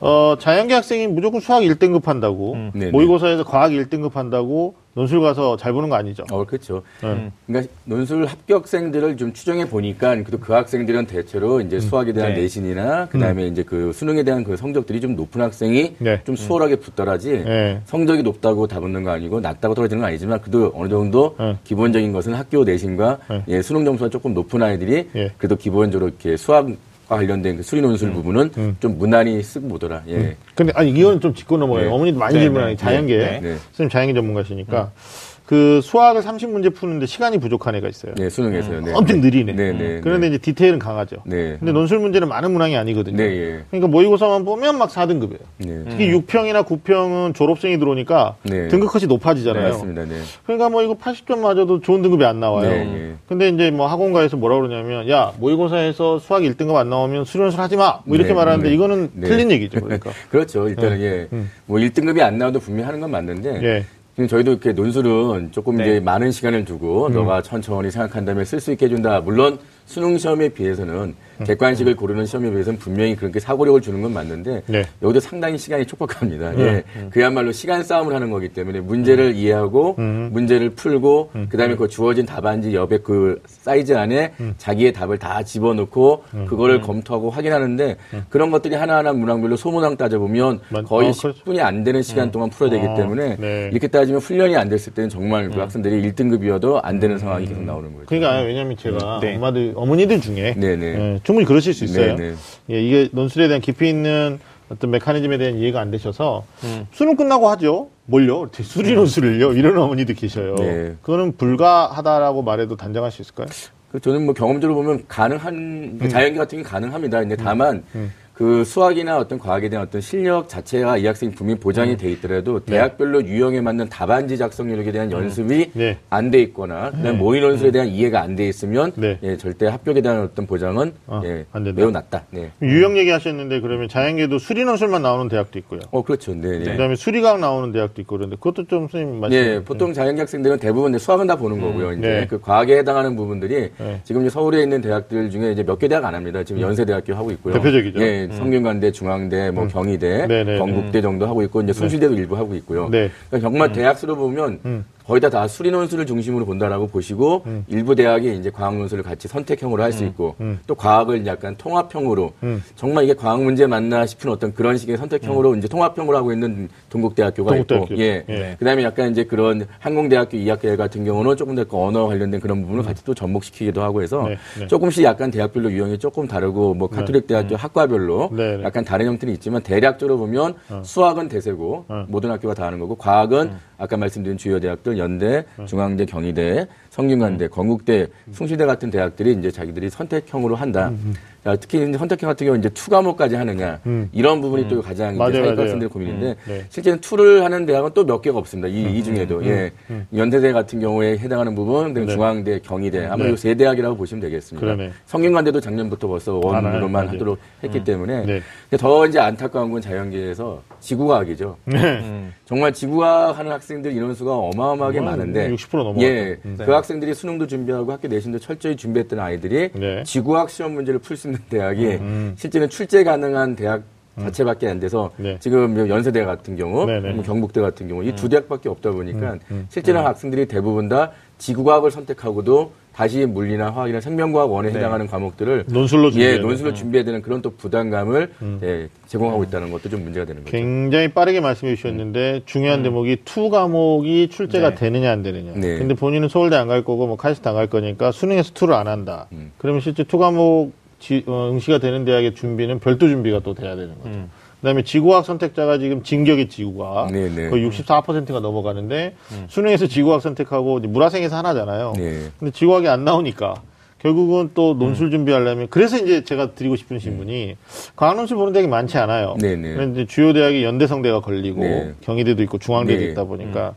어, 자연계 학생이 무조건 수학 1등급 한다고, 음. 모의고사에서 과학 1등급 한다고 논술 가서 잘 보는 거 아니죠? 어, 그렇죠. 네. 그러니까 논술 합격생들을 좀 추정해 보니까 그래도 그 학생들은 대체로 이제 수학에 대한 네. 내신이나 그다음에 이제 그 수능에 대한 그 성적들이 좀 높은 학생이 네. 좀 수월하게 붙더라지 네. 성적이 높다고 다 붙는 거 아니고 낮다고 떨어지는 건 아니지만 그래도 어느 정도 네. 기본적인 것은 학교 내신과 네. 예, 수능 점수가 조금 높은 아이들이 예. 그래도 기본적으로 이렇게 수학과 관련된 그 수리 논술 부분은 좀 무난히 쓰고 보더라. 예. 근데 아니 이거는 좀 짚고 넘어가요. 네. 어머니도 많이 네, 질문하는 네, 자연계 네, 네. 선생님 자연계 전문가시니까 그 수학을 30문제 푸는데 시간이 부족한 애가 있어요. 네, 수능에서요. 네. 엄청 느리네. 네, 네, 그런데 네. 이제 디테일은 강하죠. 네. 근데 논술 문제는 많은 문항이 아니거든요. 네, 예. 그러니까 모의고사만 보면 막 4등급이에요. 네. 특히 6평이나 9평은 졸업생이 들어오니까 네. 등급컷이 네, 높아지잖아요. 맞습니다. 네. 그러니까 뭐 이거 80점 맞아도 좋은 등급이 안 나와요. 네, 네. 근데 이제 뭐 학원가에서 뭐라 그러냐면 야 모의고사에서 수학 1등급 안 나오면 수련술 하지 마. 뭐 이렇게 네, 말하는데 네. 이거는 네. 틀린 얘기죠. 그러니까. 그렇죠. 일단은 예. 뭐 1등급이 안 나와도 분명히 하는 건 맞는데 예. 지금 저희도 이렇게 논술은 조금 네. 이제 많은 시간을 두고 음. 너가 천천히 생각한 다음에 쓸 수 있게 해준다. 물론 수능 시험에 비해서는 객관식을 고르는 시험에 비해서는 분명히 그렇게 사고력을 주는 건 맞는데 네. 여기도 상당히 시간이 촉박합니다. 예. 그야말로 시간 싸움을 하는 거기 때문에 문제를 이해하고 문제를 풀고 그다음에 그 주어진 답안지 옆에 그 사이즈 안에 자기의 답을 다 집어넣고 그거를 검토하고 확인하는데 그런 것들이 하나하나 문항별로 소문항 따져보면 맞- 거의 어, 그렇죠. 10분이 안 되는 시간 동안 풀어야 되기 아, 때문에 네. 이렇게 따지면 훈련이 안 됐을 때는 정말 그 학생들이 1등급이어도 안 되는 상황이 계속 나오는 거죠. 그러니까 왜냐면 제가 네. 엄마들 어머니들 중에 네네. 예, 충분히 그러실 수 있어요. 네네. 예, 이게 논술에 대한 깊이 있는 어떤 메커니즘에 대한 이해가 안 되셔서 음. 수능 끝나고 하죠. 뭘요? 수리 논술을요? 이런 어머니도 계셔요. 네. 그거는 불가하다라고 말해도 단정할 수 있을까요? 그 저는 뭐 경험적으로 보면 가능한 음. 그 자연계 같은 경우는 가능합니다. 근데 다만 그 수학이나 어떤 과학에 대한 어떤 실력 자체가 이 학생이 분명히 음. 보장이 돼 있더라도 대학별로 유형에 맞는 답안지 작성 력에 대한 연습이 네. 안돼 있거나 그다음 모의 논술에 대한 이해가 안 돼 있으면 네. 예, 절대 합격에 대한 어떤 보장은 아, 예, 안 된다. 매우 낮다. 네. 유형 얘기하셨는데 그러면 자연계도 수리 논술만 나오는 대학도 있고요. 어 그렇죠. 네. 네. 그다음에 수리과학 나오는 대학도 있고 그런데 그것도 좀 선생님 말씀. 예, 보통 자연계 학생들은 대부분 수학은 다 보는 거고요. 이제 네. 그 과학에 해당하는 부분들이 네. 지금 이제 서울에 있는 대학들 중에 이제 몇 개 대학 안 합니다. 지금 연세대학교 하고 있고요. 대표적이죠. 예, 성균관대, 중앙대, 뭐 경희대, 네, 네, 건국대 정도 하고 있고 이제 숭실대도 일부 하고 있고요. 네. 그러니까 정말 대학 수로 보면 거의 다, 다 수리 논술을 중심으로 본다라고 보시고 일부 대학이 이제 과학 논술을 같이 선택형으로 할 수 있고 또 과학을 약간 통합형으로 정말 이게 과학 문제 맞나 싶은 어떤 그런 식의 선택형으로 이제 통합형으로 하고 있는 동국대학교가 동국대학교. 있고 예. 예. 그다음에 약간 이제 그런 항공대학교 이학계 같은 경우는 조금 더그 언어 관련된 그런 부분을 같이 또 접목시키기도 하고 해서 네, 네. 조금씩 약간 대학별로 유형이 조금 다르고 뭐 카톨릭 대학교 학과별로 네, 네. 약간 다른 형태는 있지만 대략적으로 보면 수학은 대세고 모든 학교가 다 하는 거고 과학은 아까 말씀드린 주요 대학들 연대, 중앙대, 경희대, 성균관대, 건국대, 숭실대 같은 대학들이 이제 자기들이 선택형으로 한다. 자, 특히 이제 선택형 같은 경우 이제 two 과목까지 하느냐 이런 부분이 또 가장 맞아요, 이제 맞아요. 사회학생들의 고민인데 음, 네. 실제는 two를 하는 대학은 또 몇 개가 없습니다. 이, 음, 이 중에도 예 연세대 같은 경우에 해당하는 부분, 네. 중앙대, 경희대 아마 네. 요 세 대학이라고 보시면 되겠습니다. 그러네. 성균관대도 작년부터 벌써. one으로만. 하도록 했기 때문에 네. 더 이제 안타까운 건 자연계에서 지구과학이죠. 정말 지구과학 하는 학생들 인원수가 어마어마하게 뭐, 많은데 60% 넘어가죠. 예, 음. 그 학생들이 수능도 준비하고 학교 내신도 철저히 준비했던 아이들이 네. 지구과학 시험 문제를 풀 수 있는 대학이 실제는 출제 가능한 대학 자체밖에 안 돼서 네. 지금 연세대 같은 경우, 네네. 뭐 경북대 같은 경우 이 두 대학밖에 없다 보니까 실제는 학생들이 대부분 다 지구과학을 선택하고도 다시 물리나 화학이나 생명과학 원에 네. 해당하는 과목들을 논술로 예, 준비해야 논술로 준비해야 되는 그런 또 부담감을 예, 제공하고 있다는 것도 좀 문제가 되는 거죠. 굉장히 빠르게 말씀해 주셨는데 중요한 대목이 two 과목이 출제가 네. 되느냐 안 되느냐. 네. 근데 본인은 서울대 안 갈 거고 뭐 카이스트 안 갈 거니까 수능에서 two를 안 한다. 음. 그러면 실제 two 과목 지- 어, 응시가 되는 대학의 준비는 별도 준비가 또 돼야 되는 거죠. 음. 그다음에 지구과학 선택자가 지금 진격의 지구가 네, 네. 거의 64%가 넘어가는데 수능에서 지구과학 선택하고 물화생에서 하나잖아요. 네. 근데 지구과학이 안 나오니까 결국은 또 논술 준비하려면 그래서 이제 제가 드리고 싶은 질문이 과학 논술 보는 대학이 많지 않아요. 네, 네. 그런데 주요 대학이 연대성대가 걸리고 네. 경희대도 있고 중앙대도 네. 있다 보니까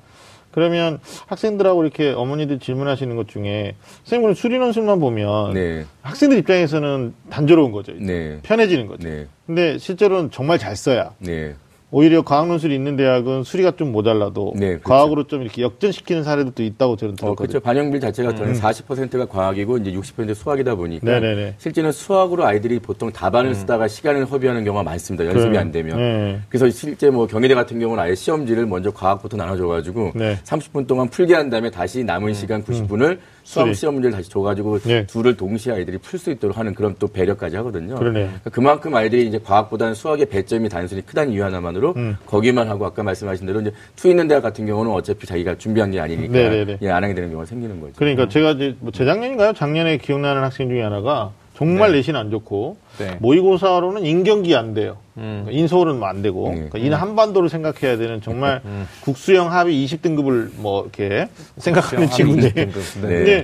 그러면 학생들하고 이렇게 어머니들 질문하시는 것 중에 선생님은 수리 논술만 보면 네. 학생들 입장에서는 단조로운 거죠. 네. 편해지는 거죠. 네. 근데 실제로는 정말 잘 써야 네. 오히려 과학 논술이 있는 대학은 수리가 좀 모자라도 네, 그렇죠. 과학으로 좀 이렇게 역전시키는 사례도 있다고 저는 어, 들었거든요. 그렇죠. 반영비 자체가 저는 40%가 과학이고 이제 60% 수학이다 보니까 음. 네네네. 실제는 수학으로 아이들이 보통 답안을 쓰다가 시간을 허비하는 경우가 많습니다. 연습이 그래요. 안 되면. 네. 그래서 실제 뭐 경희대 같은 경우는 아예 시험지를 먼저 과학부터 나눠줘가지고 네. 30분 동안 풀게 한 다음에 다시 남은 시간 90분을 수학 수리. 시험 문제를 다시 줘가지고 네. 둘을 동시에 아이들이 풀 수 있도록 하는 그런 또 배려까지 하거든요. 그러니까 그만큼 아이들이 이제 과학보다는 수학의 배점이 단순히 크다는 이유 하나만으로 음. 거기만 하고 아까 말씀하신 대로 이제 two 있는 대학 같은 경우는 어차피 자기가 준비한 게 아니니까 네네네. 예, 안 하게 되는 경우가 생기는 거죠. 그러니까 제가 이제 뭐 재작년인가요? 작년에 기억나는 학생 중에 하나가 정말 내신 안 좋고 네. 모의고사로는 인경기 안 돼요. 음. 인서울은 뭐 안 되고 네. 그러니까 이는 한반도를 생각해야 되는 정말 국수형 합의 20등급을 뭐 이렇게 생각하는 친구인데 네. 근데 네.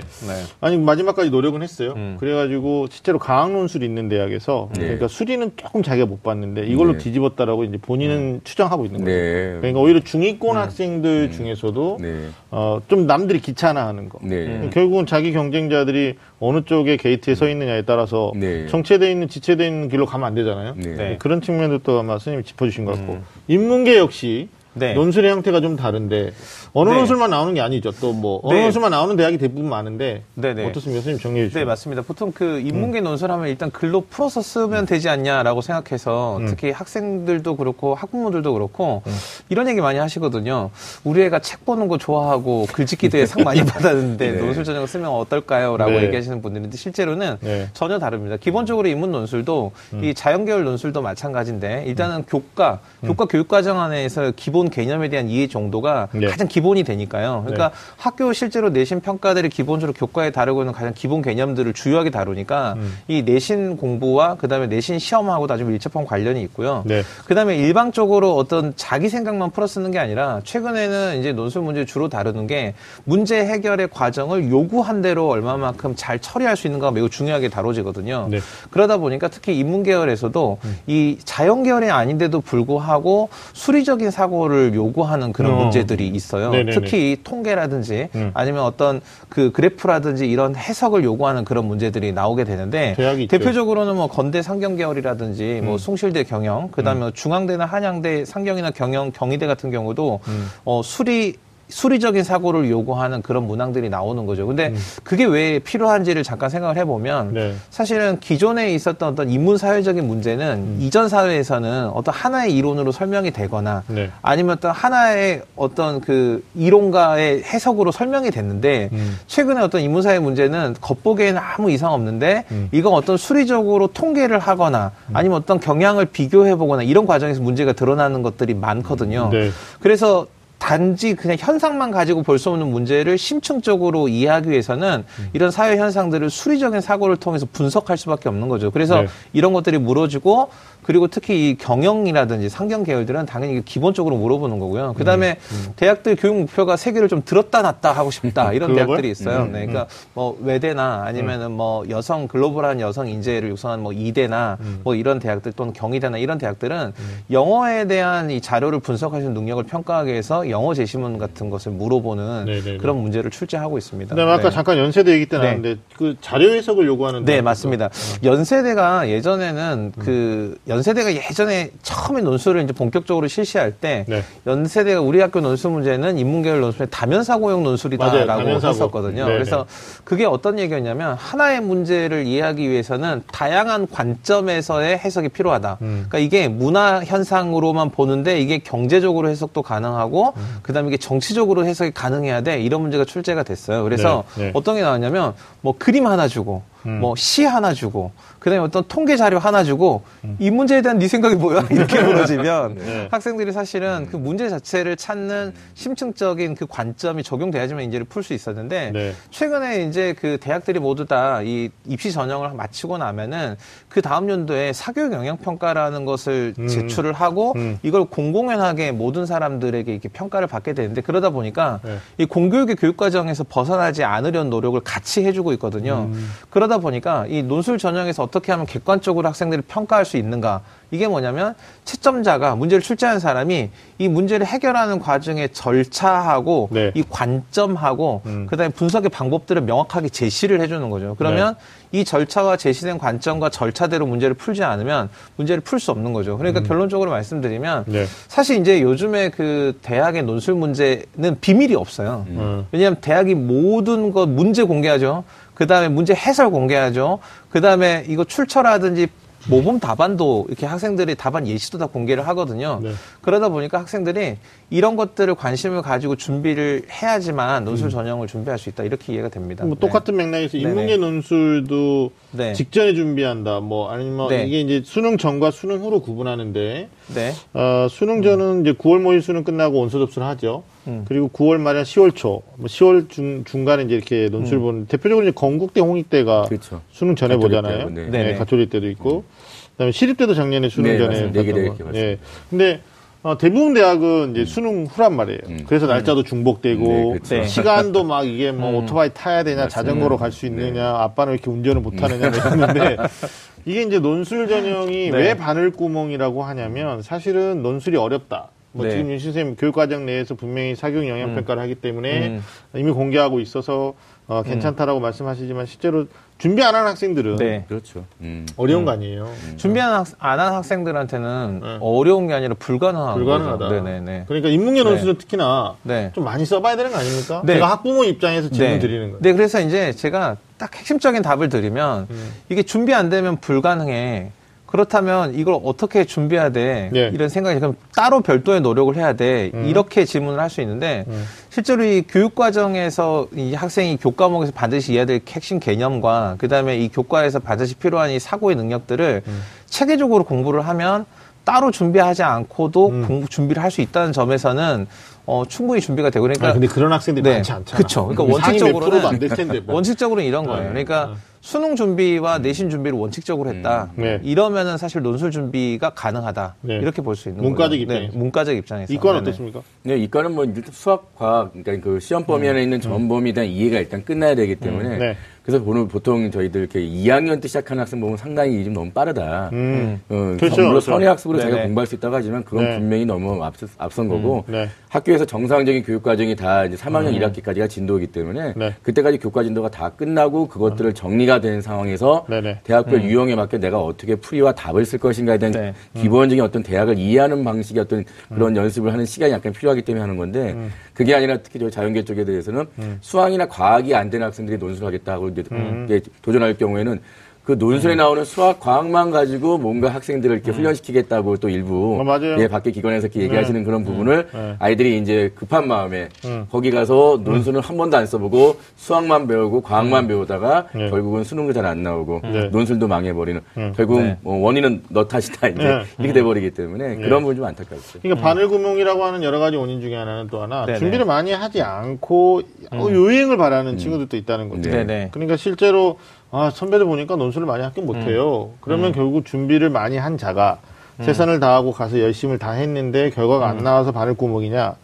아니 마지막까지 노력은 했어요. 음. 그래가지고 실제로 과학 논술이 있는 대학에서 네. 그러니까 수리는 조금 자기가 못 봤는데 이걸로 네. 뒤집었다라고 이제 본인은 추정하고 있는 거예요. 네. 그러니까 오히려 중위권 학생들 중에서도 네. 어, 좀 남들이 귀찮아하는 거. 네. 결국은 자기 경쟁자들이 어느 쪽에 게이트에 서 있느냐에 따라서 네. 정체돼 있는 지체돼 있는 길로 가면 안 되잖아요. 네. 네. 그런 측면 도 또 아마 스님이 짚어주신 것 같고. 인문계 역시 네. 논술의 형태가 좀 다른데 어느 네. 논술만 나오는 게 아니죠. 또뭐 어느 네. 논술만 나오는 대학이 대부분 많은데 네네. 어떻습니까, 스님 정리해 주시죠. 네, 맞습니다. 보통 그 인문계 논술하면 일단 글로 풀어서 쓰면 되지 않냐라고 생각해서 특히 학생들도 그렇고 학부모들도 그렇고 이런 얘기 많이 하시거든요. 우리 애가 책 보는 거 좋아하고 글짓기 대회 상 많이 받았는데 네. 논술 전형 쓰면 어떨까요? 라고 네. 얘기하시는 분들인데 실제로는 네. 전혀 다릅니다. 기본적으로 인문 논술도 이 자연계열 논술도 마찬가지인데 일단은 교과, 교과 교육 과정 안에서 기본 개념에 대한 이해 정도가 네. 가장 기본이 되니까요. 그러니까 학교 실제로 내신 평가들이 기본적으로 교과에 다루고 있는 가장 기본 개념들을 주요하게 다루니까 이 내신 공부와 그다음에 내신 시험하고 아주 밀접한 관련이 있고요. 네. 그다음에 일방적으로 어떤 자기 생각만 풀어 쓰는 게 아니라 최근에는 이제 논술 문제 주로 다루는 게 문제 해결의 과정을 요구한 대로 얼마만큼 잘 처리할 수 있는가가 매우 중요하게 다뤄지거든요. 네. 그러다 보니까 특히 인문 계열에서도 이 자연 계열이 아닌데도 불구하고 수리적인 사고를 요구하는 그런 어. 문제들이 있어요. 네네네. 특히 통계라든지 음. 아니면 어떤 그 그래프라든지 이런 해석을 요구하는 그런 문제들이 나오게 되는데. 음. 대표적으로는 뭐 건대 상경 계열이라든지 뭐 숭실대 경영 그다음에 뭐 중앙대나 한양대 상경이나 경영 경희대 같은 경우도 음. 어 수리 수리적인 사고를 요구하는 그런 문항들이 나오는 거죠. 근데 그게 왜 필요한지를 잠깐 생각을 해보면 음. 네. 사실은 기존에 있었던 어떤 인문 사회적인 문제는 음. 이전 사회에서는 어떤 하나의 이론으로 설명이 되거나 네. 아니면 어떤 하나의 어떤 그 이론가의 해석으로 설명이 됐는데 음. 최근에 어떤 인문사회 문제는 겉보기에는 아무 이상 없는데 음. 이거 어떤 수리적으로 통계를 하거나 아니면 어떤 경향을 비교해 보거나 이런 과정에서 문제가 드러나는 것들이 많거든요. 네. 그래서 단지 그냥 현상만 가지고 볼 수 없는 문제를 심층적으로 이해하기 위해서는 음. 이런 사회 현상들을 수리적인 사고를 통해서 분석할 수밖에 없는 거죠. 그래서 네. 이런 것들이 물어지고 그리고 특히 이 경영이라든지 상경 계열들은 당연히 기본적으로 물어보는 거고요. 그 다음에 대학들 교육 목표가 세 개를 좀 들었다 놨다 하고 싶다 이런 글로벌? 대학들이 있어요. 네, 그러니까 뭐 외대나 아니면은 뭐 여성 글로벌한 여성 인재를 육성한 뭐 이대나 뭐 이런 대학들 또는 경희대나 이런 대학들은 영어에 대한 이 자료를 분석하시는 능력을 평가하기 위해서 영어 제시문 같은 것을 물어보는 네네네. 그런 문제를 출제하고 있습니다. 그다음에 아까 네. 잠깐 연세대 얘기 때 네. 나왔는데 그 자료 해석을 요구하는 네, 맞습니다. 연세대가 예전에는 그 연세대가 예전에 처음에 논술을 이제 본격적으로 실시할 때 네. 연세대가 우리 학교 논술 문제는 인문계열 논술의 다면사고형. 논술이다라고 다면사고. 했었거든요. 네네. 그래서 그게 어떤 얘기였냐면 하나의 문제를 이해하기 위해서는 다양한 관점에서의 해석이 필요하다. 음. 그러니까 이게 문화 현상으로만 보는데 이게 경제적으로 해석도 가능하고 그다음에 이게 정치적으로 해석이 가능해야 돼 이런 문제가 출제가 됐어요. 그래서 네, 네. 어떤 게 나왔냐면 뭐 그림 하나 주고 뭐시 하나 주고 그다음에 어떤 통계 자료 하나 주고 이 문제에 대한 네 생각이 뭐야 이렇게 물어지면 네. 학생들이 사실은 그 문제 자체를 찾는 심층적인 그 관점이 적용돼야지만 인재를 풀 수 있었는데 네. 최근에 이제 그 대학들이 모두 다 이 입시 전형을 마치고 나면은 그 다음 연도에 사교육 영향 평가라는 것을 음. 제출을 하고 음. 이걸 공공연하게 모든 사람들에게 이렇게 평가를 받게 되는데 그러다 보니까 네. 이 공교육의 교육 과정에서 벗어나지 않으려는 노력을 같이 해주고 있거든요. 음. 그러다 보니까 이 논술 전형에서 어떻게 하면 객관적으로 학생들을 평가할 수 있는가 이게 뭐냐면 채점자가 문제를 출제한 사람이 이 문제를 해결하는 과정의 절차하고 네. 이 관점하고 음. 그다음에 분석의 방법들을 명확하게 제시를 해주는 거죠. 그러면 네. 이 절차와 제시된 관점과 절차대로 문제를 풀지 않으면 문제를 풀 수 없는 거죠. 그러니까 결론적으로 말씀드리면 네. 사실 이제 요즘에 그 대학의 논술 문제는 비밀이 없어요. 음. 왜냐하면 대학이 모든 것 문제 공개하죠. 그 다음에 문제 해설 공개하죠. 그 다음에 이거 출처라든지 모범 답안도 이렇게 학생들이 답안 예시도 다 공개를 하거든요. 네. 그러다 보니까 학생들이 이런 것들을 관심을 가지고 준비를 해야지만 논술 전형을 준비할 수 있다. 이렇게 이해가 됩니다. 음. 뭐 똑같은 맥락에서 네네. 인문계 논술도 네. 직전에 준비한다. 뭐 아니면 뭐 네. 이게 이제 수능 전과 수능 후로 구분하는데 네. 네. 어, 수능 전은 이제 9월 모의 수능 끝나고 원서 접수를 하죠. 음. 그리고 9월 말이나 10월 초, 뭐 10월 중 중간에 이제 이렇게 논술 음. 보는 대표적으로 이제 건국대, 홍익대가 그렇죠. 수능 전에 보잖아요. 네. 네. 가톨릭 때도 있고, 그다음에 시립대도 작년에 수능 네, 전에 맞습니다. 네 개, 봤던 네 거. 개 맞습니다. 예. 근데 어, 대부분 대학은 이제 수능 후란 말이에요. 음. 그래서 날짜도 중복되고 네, 그렇죠. 네. 시간도 막 이게 뭐 음. 오토바이 타야 되냐, 자전거로 갈 수 있느냐, 아빠는 왜 이렇게 운전을 못 하느냐 뭐 이랬는데 이게 이제 논술 전형이 네. 왜 바늘구멍이라고 하냐면 사실은 논술이 어렵다. 뭐 네. 지금 윤 선생님 교육과정 내에서 분명히 사교육 영향 평가를 하기 때문에 음. 이미 공개하고 있어서 어, 괜찮다라고 말씀하시지만 실제로 준비 안 한 학생들은 네. 그렇죠. 음. 어려운 거 아니에요. 준비 안한 학생들한테는 네. 어려운 게 아니라 불가능한 불가능하다. 거죠. 네네네. 그러니까 인문계 네. 논술은 특히나 네. 좀 많이 써봐야 되는 거 아닙니까? 네. 제가 학부모 입장에서 질문 드리는 거예요. 네, 그래서 이제 제가 딱 핵심적인 답을 드리면 음. 이게 준비 안 되면 불가능해. 그렇다면 이걸 어떻게 준비해야 돼? 네. 이런 생각이 그럼 따로 별도의 노력을 해야 돼. 음. 이렇게 질문을 할 수 있는데 음. 실제로 이 교육 과정에서 이 학생이 교과목에서 반드시 이해야 될 핵심 개념과 그다음에 이 교과에서 반드시 필요한 이 사고의 능력들을 음. 체계적으로 공부를 하면 따로 준비하지 않고도 음. 공부 준비를 할 수 있다는 점에서는 어, 충분히 준비가 되고 그러니까 아, 근데 그런 학생들이 네. 많지 않잖아. 그쵸. 그러니까 원칙적으로는 프로도 안될 텐데. 뭐. 원칙적으로는 이런 거예요. 네. 그러니까 수능 준비와 내신 준비를 원칙적으로 했다. 음. 네. 이러면은 사실 논술 준비가 가능하다. 네. 이렇게 볼 수 있는 문과적 거죠. 입장에서. 네, 문과적 입장에서. 이과는. 어떻습니까? 네, 이과는 뭐 수학, 과학, 그러니까 그 시험 범위 안에 있는 전범위에 대한 이해가 일단 끝나야 되기 때문에 네. 그래서 보는 보통 저희들 이렇게 2학년 때 시작하는 학생 보면 상당히 이 좀 너무 빠르다. 음. 어, 그렇죠, 물론 그렇죠. 선의 학습으로 네네. 자기가 공부할 수 있다고 하지만 그건 네. 분명히 너무 앞서, 앞선 거고 네. 학교에서 정상적인 교육 과정이 다 이제 3학년 1학기까지가 진도이기 때문에 네. 그때까지 교과 진도가 다 끝나고 그것들을 정리가 된 상황에서 네네. 대학별 유형에 맞게 내가 어떻게 풀이와 답을 쓸 것인가에 대한 네. 기본적인 어떤 대학을 이해하는 방식의 어떤 그런 연습을 하는 시간이 약간 필요하기 때문에 하는 건데 그게 아니라 특히 저 자연계 쪽에 대해서는 수학이나 과학이 안 되는 학생들이 논술하겠다고 이제 이제 도전할 경우에는 그 논술에 나오는 수학, 과학만 가지고 뭔가 학생들을 이렇게 훈련시키겠다고 또 일부 어, 맞아요. 예, 밖에 기관에서 이렇게 얘기하시는 그런 부분을 네. 아이들이 이제 급한 마음에 음. 거기 가서 논술은 한 번도 안 써보고 수학만 배우고 과학만 배우다가 네. 결국은 수능도 잘 안 나오고 네. 논술도 망해버리는 음. 결국은 네. 뭐 원인은 너 탓이다 이제 네. 이렇게 돼버리기 때문에 그런 부분이 좀 안타깝죠. 그러니까 바늘구멍이라고 하는 여러 가지 원인 중에 하나는 또 하나 네네. 준비를 많이 하지 않고 어, 요행을 바라는 친구들도 있다는 거죠. 네. 네네. 그러니까 실제로 아 선배들 보니까 논술을 많이 학교 못해요. 그러면 결국 준비를 많이 한 자가 최선을 다하고 가서 열심을 다 했는데 결과가 안 나와서 바늘 구멍이냐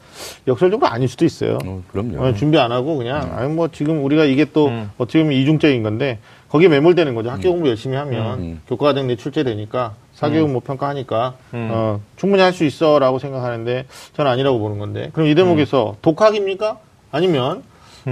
역설적으로 아닐 수도 있어요. 어, 그럼요. 어, 준비 안 하고 그냥 아니 뭐 지금 우리가 이게 또 어떻게 보면 이중적인 건데 거기에 매몰되는 거죠. 학교 공부 열심히 하면 음. 교과과정 내 출제되니까 사교육 뭐 평가하니까 어, 충분히 할 수 있어라고 생각하는데 저는 아니라고 보는 건데 그럼 이 대목에서 독학입니까? 아니면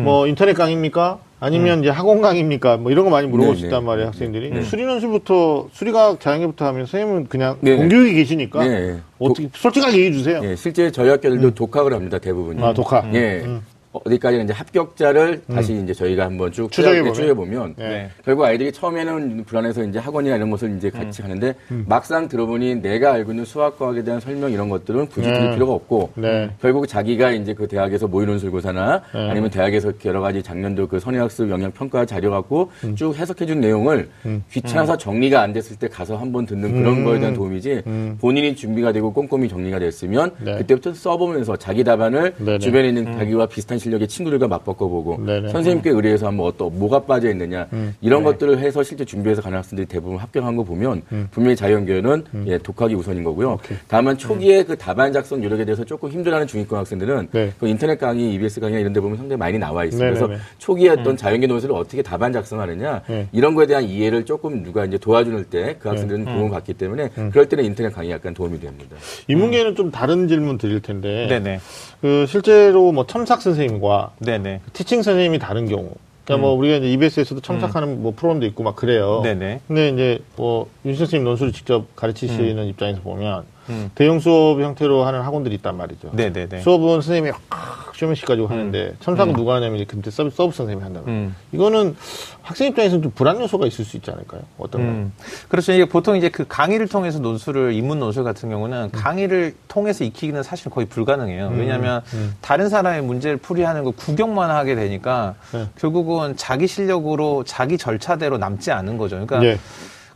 뭐 인터넷 강의입니까? 아니면 이제 학원 강의입니까? 뭐 이런 거 많이 물어볼 네, 수 네. 말이에요, 학생들이. 수리논술부터 수리과학 자연계부터 하면 선생님은 그냥 네. 공교육이 계시니까 네. 어떻게 솔직하게 얘기해 주세요. 예, 실제 저희 학교들도 독학을 합니다 대부분이. 아 독학. 예. 음. 어디까지 이제 합격자를 다시 이제 저희가 한번 쭉 추적해보면. 추적해 보면 네. 결국 아이들이 처음에는 불안해서 이제 학원이나 이런 것을 이제 같이 하는데 막상 들어보니 내가 알고 있는 수학과학에 대한 설명 이런 것들은 굳이 들을 네. 필요가 없고 네. 결국 자기가 이제 그 대학에서 모의논술고사나 네. 아니면 대학에서 여러 가지 작년도 그 선행학습 영향 평가 자료 갖고 쭉 해석해 준 내용을 귀찮아서 정리가 안 됐을 때 가서 한번 듣는 그런 거에 대한 도움이지 본인이 준비가 되고 꼼꼼히 정리가 됐으면 네. 그때부터 써보면서 자기 답안을. 주변에 있는 자기와 비슷한 실력의 친구들과 맞바꿔보고 네네. 선생님께 의뢰해서 한번 어떤 뭐가 빠져 있느냐 이런 것들을 해서 실제 준비해서 가는 학생들이 대부분 합격한 거 보면 분명히 자연교육은 예, 독학이 우선인 거고요. 다만 초기에 그 답안 작성 요령에 대해서 조금 힘들어하는 중위권 학생들은 네. 그 인터넷 강의, EBS 강의 이런 데 보면 상당히 많이 나와 있어요. 네네네. 그래서 초기에 어떤 자연계 논술을 어떻게 답안 작성하느냐 네. 이런 거에 대한 이해를 조금 누가 이제 도와줄 때 그 학생들은 도움을 받기 때문에 그럴 때는 인터넷 강의 약간 도움이 됩니다. 인문계는 좀 다른 질문 드릴 텐데 네네. 그 실제로 뭐 첨삭 선생님 과 네네. 티칭 선생님이 다른 경우 그러니까 뭐 우리가 이제 EBS에서도 첨삭하는 뭐 프로그램도 있고 막 그래요. 네네. 근데 이제 뭐 윤 선생님 논술을 직접 가르치시는 입장에서 보면 음. 대형 수업 형태로 하는 학원들이 있단 말이죠. 네네네. 수업은 선생님이 막 쇼맨십 가지고 하는데 첨삭은 누가 하냐면 이제 그때 서브, 서브 선생님이 한다고. 음. 이거는 학생 입장에서는 좀 불안 요소가 있을 수 있지 않을까요? 어떤가요? 음. 그렇죠. 이게 보통 이제 그 강의를 통해서 논술을, 인문 논술 같은 경우는 강의를 통해서 익히기는 사실 거의 불가능해요. 왜냐하면 다른 사람의 문제를 풀이하는 거 구경만 하게 되니까 네. 결국은 자기 실력으로 자기 절차대로 남지 않은 거죠. 그러니까 네.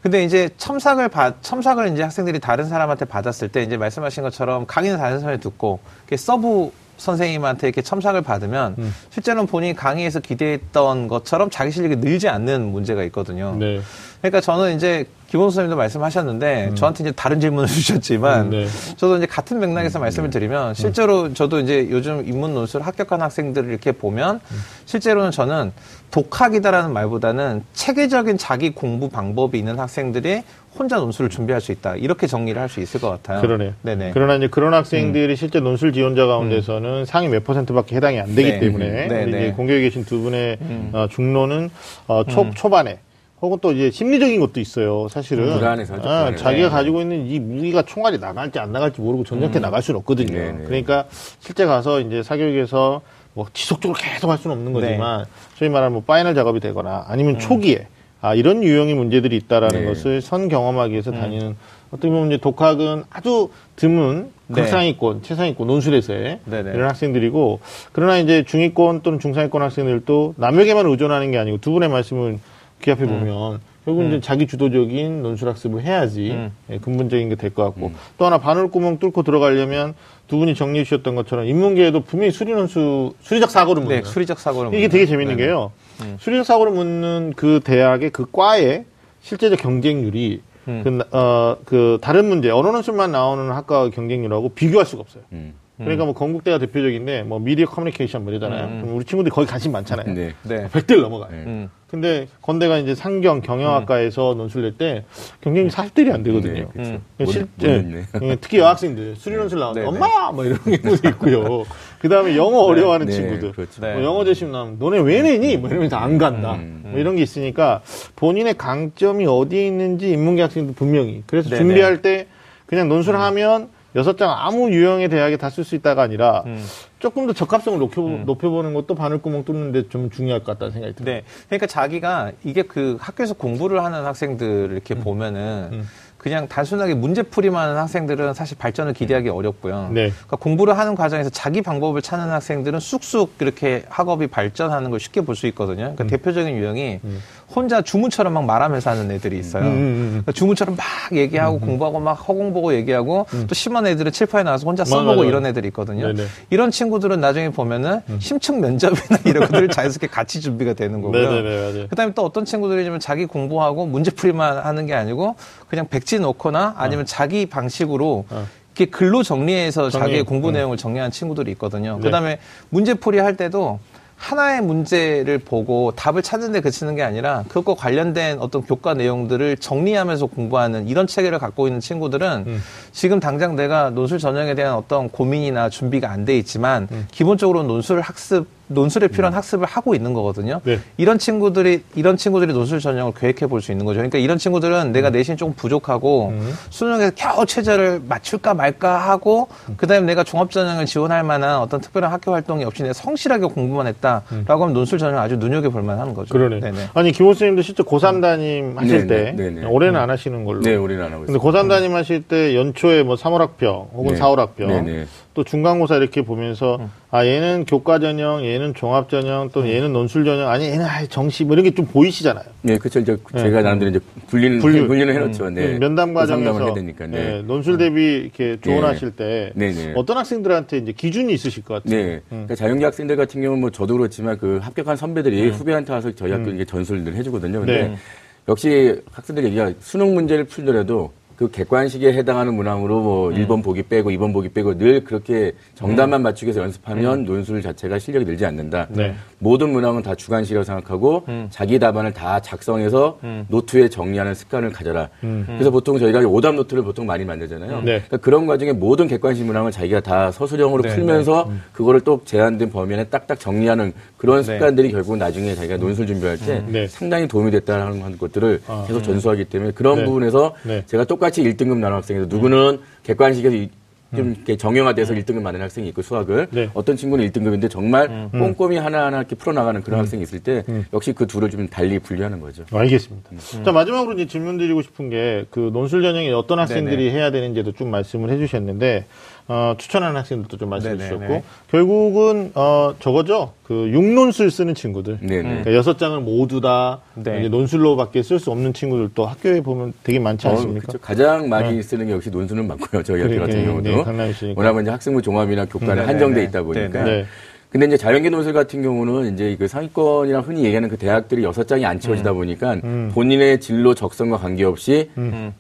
근데 이제 첨삭을 받, 첨삭을 이제 학생들이 다른 사람한테 받았을 때 이제 말씀하신 것처럼 강의는 다른 사람이 듣고 서브 선생님한테 이렇게 첨삭을 받으면 음. 실제로는 본인이 강의에서 기대했던 것처럼 자기 실력이 늘지 않는 문제가 있거든요. 네. 그러니까 저는 이제 김원수 선생님도 말씀하셨는데 저한테 이제 다른 질문을 주셨지만 음, 네. 저도 이제 같은 맥락에서 말씀을 드리면 실제로 저도 이제 요즘 인문 논술 합격한 학생들을 이렇게 보면 실제로는 저는 독학이다라는 말보다는 체계적인 자기 공부 방법이 있는 학생들이 혼자 논술을 준비할 수 있다 이렇게 정리를 할 수 있을 것 같아요. 그러네요. 네네. 그러나 이제 그런 학생들이 실제 논술 지원자 가운데서는 상위 몇 퍼센트밖에 해당이 안 되기 네. 때문에 네, 네. 공교에 계신 두 분의 어, 중로는 어, 초, 초반에 혹은 또 이제 심리적인 것도 있어요. 사실은 불안해서 아, 불안해서. 자기가 네. 가지고 있는 이 무기가 총알이 나갈지 안 나갈지 모르고 전쟁터 에 나갈 수는 없거든요. 네, 네. 그러니까 실제 가서 이제 사교육에서 뭐 지속적으로 계속 할 수는 없는 거지만 소위 말하는 뭐 파이널 작업이 되거나 아니면 초기에 아, 이런 유형의 문제들이 있다라는 네. 것을 선 경험하기 위해서 다니는 어떻게 보면 이제 독학은 아주 드문 네. 극상위권, 최상위권 논술에서의 네네. 이런 학생들이고 그러나 이제 중위권 또는 중상위권 학생들도 남에게만 의존하는 게 아니고 두 분의 말씀을 규합해 보면 결국 은 이제 자기 주도적인 논술 학습을 해야지 음. 예, 근본적인 게 될 것 같고 또 하나 바늘구멍 뚫고 들어가려면 두 분이 정리해 주셨던 것처럼 인문계에도 분명히 수리 논술 수리적 사고를 묻는 네, 수리적 사고를 이게 묻는. 되게 재밌는 네네. 게요. 수리적 사고를 묻는 그 대학의 그 과의 실제적 경쟁률이 음. 그, 어, 그 다른 문제 언어논술만 나오는 학과 경쟁률하고 비교할 수가 없어요. 음. 그러니까 뭐 건국대가 대표적인데 뭐 미디어 커뮤니케이션 뭐 이러잖아요. 그럼 우리 친구들이 거기 관심 많잖아요. 네. 네. 100대를 넘어가요. 네. 음. 근데 건대가 이제 상경 경영학과에서 논술 낼 때 경쟁이 40대이 안 되거든요. 네, 그렇죠. 음. 못- 실, 못 예. 특히 여학생들 수리 논술 나오는데 네, 네. 엄마야 뭐 이런 경우도 있고요. 그 다음에 영어 어려워하는 네, 친구들. 그렇죠. 네. 뭐 영어 제심 나오면 너네 왜 내니? 뭐 이러면서 안 간다. 음. 뭐 이런 게 있으니까 본인의 강점이 어디에 있는지 인문계 학생도 분명히. 그래서. 준비할 때 그냥 논술하면 여섯 장 아무 유형의 대학에 다 쓸 수 있다가 아니라 음. 조금 더 적합성을 높여, 높여보는 것도 바늘구멍 뚫는데 좀 중요할 것 같다는 생각이 듭니다. 네. 그러니까 자기가 이게 그 학교에서 공부를 하는 학생들 이렇게 음. 보면은 그냥 단순하게 문제풀이만 하는 학생들은 사실 발전을 기대하기 어렵고요. 네. 그러니까 공부를 하는 과정에서 자기 방법을 찾는 학생들은 쑥쑥 이렇게 학업이 발전하는 걸 쉽게 볼 수 있거든요. 음. 그러니까 대표적인 유형이 혼자 주문처럼 막 말하면서 하는 애들이 있어요. 음, 음, 음. 그러니까 주문처럼 막 얘기하고 공부하고 막 허공 보고 얘기하고 또 심한 애들은 칠판에 나와서 혼자 써보고 음. 맞아요. 이런 애들이 있거든요. 네네. 음. 이런 친구들은 나중에 보면은 심층 면접이나 이런 것들을 자연스럽게 같이 준비가 되는 거고요. 맞아요. 그다음에 또 어떤 친구들이냐면 자기 공부하고 문제풀이만 하는 게 아니고 그냥 백지 놓거나 아니면 자기 방식으로 어. 이렇게 글로 정리해서 정리. 자기의 공부 음. 내용을 정리하는 친구들이 있거든요. 네. 그다음에 문제풀이 할 때도 하나의 문제를 보고 답을 찾는 데 그치는 게 아니라 그것과 관련된 어떤 교과 내용들을 정리하면서 공부하는 이런 체계를 갖고 있는 친구들은 음. 지금 당장 내가 논술 전형에 대한 어떤 고민이나 준비가 안 돼 있지만 음. 기본적으로 논술 학습 논술에 필요한 학습을 하고 있는 거거든요. 네. 이런 친구들이 이런 친구들이 논술 전형을 계획해 볼 수 있는 거죠. 그러니까 이런 친구들은 내가 내신이 조금 부족하고 수능에서 겨우 최저를 맞출까 말까 하고 그다음에 내가 종합 전형을 지원할 만한 어떤 특별한 학교 활동이 없이 내가 성실하게 공부만 했다라고 하면 논술 전형 아주 눈여겨 볼 만한 거죠. 그러네. 네네. 아니 김호 선생님도 실제 고3 담임 하실 네, 때 네, 네, 네. 올해는 안 하시는 걸로. 네, 우리는 안 하고 근데 있습니다. 고3 담임 하실 때 연초에 뭐 3월 학병 혹은 네. 4월 학병 네, 네. 또 중간고사 이렇게 보면서 아 얘는 교과 전형, 얘는 종합 전형, 또 얘는 논술 전형, 아니 얘는 아예 정시 뭐 이런 게 좀 보이시잖아요. 네, 그렇죠. 이제 제가 나름대로 이제 분리는 분류. 분리는 해놓죠. 네. 면담 과정에서 해야 되니까. 네. 네, 논술 대비 이렇게 조언하실 때. 어떤 학생들한테 이제 기준이 있으실 것 같아요. 네. 그러니까 자연계 학생들 같은 경우는 뭐 저도 그렇지만 그 합격한 선배들이 후배한테 와서 저희 학교 이게 전수를 늘 해주거든요. 근데 네. 역시 학생들 얘기가 수능 문제를 풀더라도 그 객관식에 해당하는 문항으로 뭐 1번 보기 빼고 2번 보기 빼고 늘 그렇게 정답만 맞추기 위해서 연습하면 논술 자체가 실력이 늘지 않는다. 네. 모든 문항은 다 주관식이라고 생각하고 자기 답안을 다 작성해서 노트에 정리하는 습관을 가져라. 그래서 보통 저희가 오답 노트를 보통 많이 만들잖아요. 네. 그러니까 그런 과정에 모든 객관식 문항을 자기가 다 서술형으로 네, 풀면서 그거를 또 제한된 범위 안에 딱딱 정리하는 그런 네. 습관들이 결국 나중에 자기가 논술 준비할 때 네. 상당히 도움이 됐다는 것들을 아. 계속 전수하기 때문에 그런 네. 부분에서 네. 제가 똑같이 1등급 나눈 학생에서 누구는 객관식에서 이- 좀 이렇게 정형화돼서 1등급 받는 학생이 있고 수학을 네. 어떤 친구는 1등급인데 정말 꼼꼼히 하나하나 이렇게 풀어나가는 그런 학생이 있을 때 역시 그 둘을 좀 달리 분류하는 거죠. 알겠습니다. 음. 자 마지막으로 이제 질문 드리고 싶은 게 그 논술 전형에 어떤 학생들이 해야 되는지도 좀 말씀을 해주셨는데 어, 추천하는 학생들도 좀 말씀해 네네, 주셨고 네. 결국은 어, 저거죠 그 육논술 쓰는 친구들. 네, 네. 그러니까 여섯 장을 모두 다 네. 이제 논술로밖에 쓸 수 없는 친구들도 학교에 보면 되게 많지 어, 않습니까? 그쵸. 가장 많이 쓰는 게 역시 논술은 많고요. 저희 학교 같은 경우도. 네. 워낙 이제 학생부 종합이나 교과는 음, 한정돼 네네. 있다 보니까. 네. 근데 이제 자연계 논술 같은 경우는 이제 그 상위권이랑 흔히 얘기하는 그 대학들이 여섯 장이 안 채워지다 보니까 본인의 진로 적성과 관계없이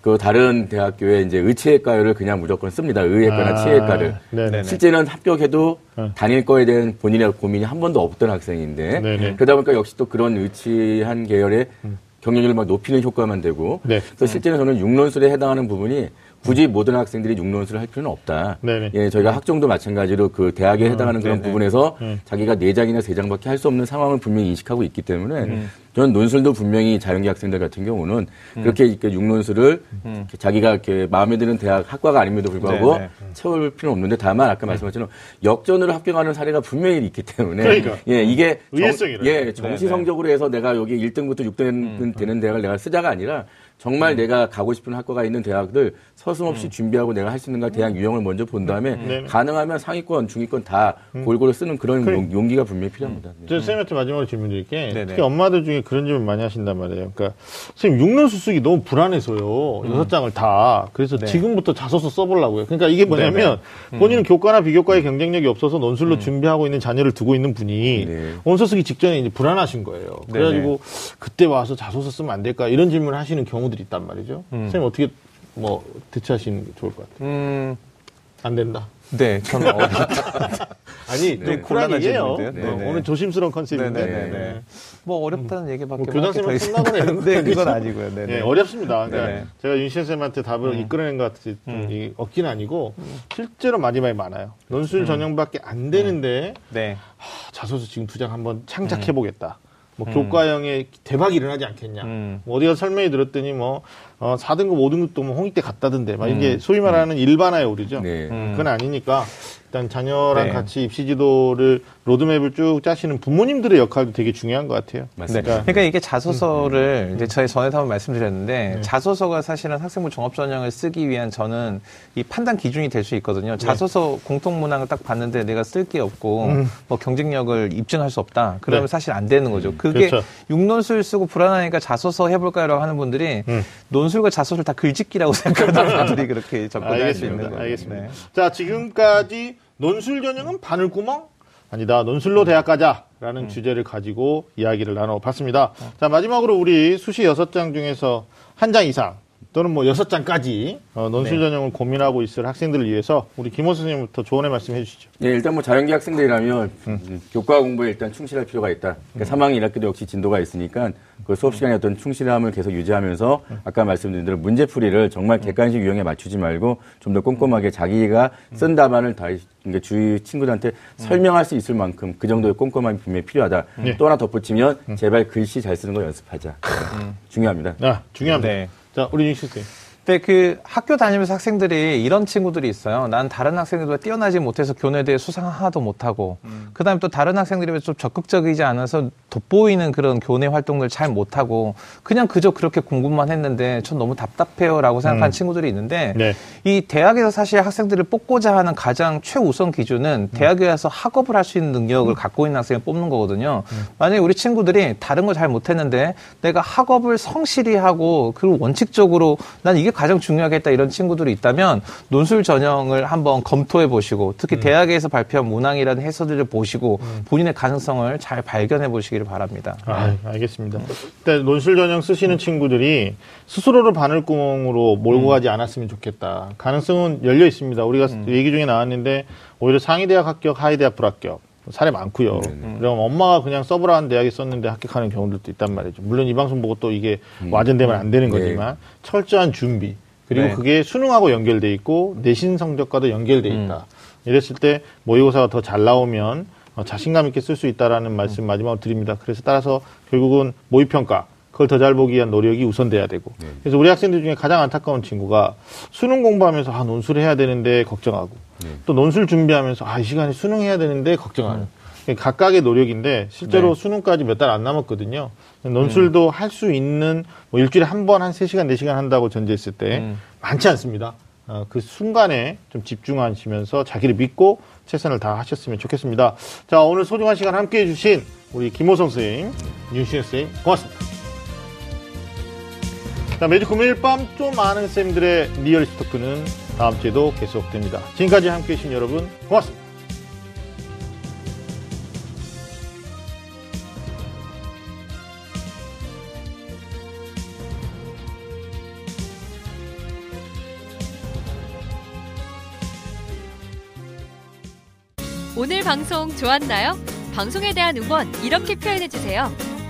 그 다른 대학교에 이제 의치학과를 그냥 무조건 씁니다. 의예과나 아, 치예과를. 네네. 실제는 합격해도 네. 다닐 거에 대한 본인의 고민이 한 번도 없던 학생인데 네네. 그러다 보니까 역시 또 그런 의치한 계열의 경쟁률을 막 높이는 효과만 되고 네. 그래서 실제는 저는 육론술에 해당하는 부분이 굳이 모든 학생들이 육론술을 할 필요는 없다. 네네. 예, 저희가 학종도 마찬가지로 그 대학에 해당하는 그런 네네. 부분에서 음. 자기가 네 장이나 세 장밖에 할 수 없는 상황을 분명히 인식하고 있기 때문에 저는 논술도 분명히 자연계 학생들 같은 경우는 그렇게 이렇게 육론술을 이렇게 자기가 이렇게 마음에 드는 대학 학과가 아님에도 불구하고 네네. 채울 필요는 없는데 다만 아까 말씀하신 것처럼 역전으로 합격하는 사례가 분명히 있기 때문에 그러니까. 예, 이게 정-. 예, 정시. 성적으로 해서 내가 여기 1등부터 6등 되는 대학을 내가 쓰자가 아니라 정말 내가 가고 싶은 학과가 있는 대학들 서슴없이 준비하고 내가 할 수 있는가 대학 유형을 먼저 본 다음에 네네. 가능하면 상위권, 중위권 다 골고루 쓰는 그런 용- 용기가 분명히 필요합니다. 네. 저 선생님한테 마지막으로 질문 드릴게. 네네. 특히 엄마들 중에 그런 질문 많이 하신단 말이에요. 그러니까 선생님 육론수 쓰기 너무 불안해서요. 여섯 장을 다. 그래서 네. 지금부터 자소서 써보려고요. 그러니까 이게 뭐냐면 본인은 교과나 비교과에 경쟁력이 없어서 논술로 준비하고 있는 자녀를 두고 있는 분이 네. 원서 쓰기 직전에 이제 불안하신 거예요. 그래가지고 그때 와서 자소서 쓰면 안 될까 이런 질문을 하시는 경우 들이 있단 말이죠. 선생님 어떻게 뭐 대처하시는 게 좋을 것 같아요. 음, 안 된다. 네, 저는 어렵다. 아니 네, 좀 얘기해요. 질문인데요. 어, 네네. 오늘 조심스러운 컨셉인데. 네네네. 뭐 어렵다는 얘기밖에 뭐 교장 더 쌤은 있- 끝나거나 이런 네, 건 그건? 아니고요. 네네. 네, 어렵습니다. 그러니까 네네. 제가 윤신 쌤한테 답을 이끌어낸 것 같이 좀 이- 없긴 아니고 실제로 많이 많이 많아요. 논술 전형밖에 안 되는데 네. 하, 자소서 지금 두 장 한번 창작해 보겠다. 뭐 교과형에 대박이 일어나지 않겠냐. 음. 뭐 어디가 설명이 들었더니 뭐 어, 4등급, 5등급도 뭐 홍익대 갔다던데. 막 이게 소위 말하는 일반화에 오르죠. 네. 음. 그건 아니니까 일단 자녀랑 네. 같이 입시 지도를 로드맵을 쭉 짜시는 부모님들의 역할도 되게 중요한 것 같아요. 네. 맞습니다. 그러니까 이게 자소서를 이제 저희 전에도 한번 말씀드렸는데 자소서가 사실은 학생부 종합 전형을 쓰기 위한 저는 이 판단 기준이 될 수 있거든요. 자소서 공통 문항을 딱 봤는데 내가 쓸 게 없고 뭐 경쟁력을 입증할 수 없다. 그러면 네. 사실 안 되는 거죠. 그게 그렇죠. 육논술 쓰고 불안하니까 자소서 해볼까요라고 하는 분들이 논술과 자소서를 다 글짓기라고 생각하는 분들이 그렇게 접근할 수 있는 알겠습니다. 거예요. 알겠습니다. 네. 자, 지금까지 논술 전형은 바늘구멍? 아니다. 논술로 대학 가자라는 주제를 가지고 이야기를 나눠봤습니다. 자, 마지막으로 우리 수시 여섯 장 중에서 한 장 이상 또는 뭐 여섯 장까지 어, 논술 네. 전형을 고민하고 있을 학생들을 위해서 우리 김호 선생님부터 조언의 말씀 해주시죠. 예, 일단 뭐 자연계 학생들이라면 음, 교과 공부에 일단 충실할 필요가 있다. 그러니까 3학년 1학기도 역시 진도가 있으니까 그 수업 시간에 어떤 충실함을 계속 유지하면서 아까 말씀드린 대로 문제풀이를 정말 객관식 유형에 맞추지 말고 좀 더 꼼꼼하게 자기가 쓴 답안을 다 그러니까 주위 친구들한테 설명할 수 있을 만큼 그 정도의 꼼꼼함이 분명히 필요하다. 또 하나 덧붙이면 제발 글씨 잘 쓰는 거 연습하자. 중요합니다. 아, 중요합니다. 네. 자, 우리 윤식 선생님. 근데 그 학교 다니면서 학생들이 이런 친구들이 있어요. 난 다른 학생들보다 뛰어나지 못해서 교내 대회 수상 하나도 못하고, 그 다음에 또 다른 학생들이 좀 적극적이지 않아서 돋보이는 그런 교내 활동을 잘 못하고, 그냥 그저 그렇게 공부만 했는데 전 너무 답답해요 라고 생각하는 친구들이 있는데, 네. 이 대학에서 사실 학생들을 뽑고자 하는 가장 최우선 기준은 대학에 와서 학업을 할 수 있는 능력을 갖고 있는 학생을 뽑는 거거든요. 만약에 우리 친구들이 다른 거 잘 못했는데 내가 학업을 성실히 하고 그리고 원칙적으로 난 이게 가장 중요하겠다 이런 친구들이 있다면 논술 전형을 한번 검토해 보시고 특히 대학에서 발표한 문항이라는 해설들을 보시고 본인의 가능성을 잘 발견해 보시기를 바랍니다. 아, 알겠습니다. 일단 논술 전형 쓰시는 친구들이 스스로를 바늘구멍으로 몰고 가지 않았으면 좋겠다. 가능성은 열려 있습니다. 우리가 얘기 중에 나왔는데 오히려 상위 대학 합격, 하위 대학 불합격 사례 많고요. 그럼 엄마가 그냥 써보라는 대학에 썼는데 합격하는 경우들도 있단 말이죠. 물론 이 방송 보고 또 이게 와전되면 안 되는 네. 거지만 철저한 준비 그리고 네. 그게 수능하고 연결돼 있고 내신 성적과도 연결돼 있다. 이랬을 때 모의고사가 더 잘 나오면 어, 자신감 있게 쓸 수 있다라는 말씀 마지막으로 드립니다. 그래서 따라서 결국은 모의평가 그걸 더 잘 보기 위한 노력이 우선돼야 되고 그래서 우리 학생들 중에 가장 안타까운 친구가 수능 공부하면서 아 논술 해야 되는데 걱정하고 또 논술 준비하면서 아 이 시간에 수능 해야 되는데 걱정하는 각각의 노력인데 실제로 네. 수능까지 몇 달 안 남았거든요. 논술도 할수 있는 뭐 일주일에 한 번 한 세시간네시간 한다고 전제했을 때 음. 많지 않습니다. 어, 그 순간에 좀 집중하시면서 자기를 믿고 최선을 다하셨으면 좋겠습니다. 자, 오늘 소중한 시간 함께 해 주신 우리 김호성 선생님, 윤신혜 선생님, 고맙습니다. 자, 매주 금요일 밤 좀 아는 쌤들의 리얼리스트 토크는 다음 주에도 계속됩니다. 지금까지 함께 해 주신 여러분, 고맙습니다. 오늘 방송 좋았나요? 방송에 대한 응원 이렇게 표현해 주세요.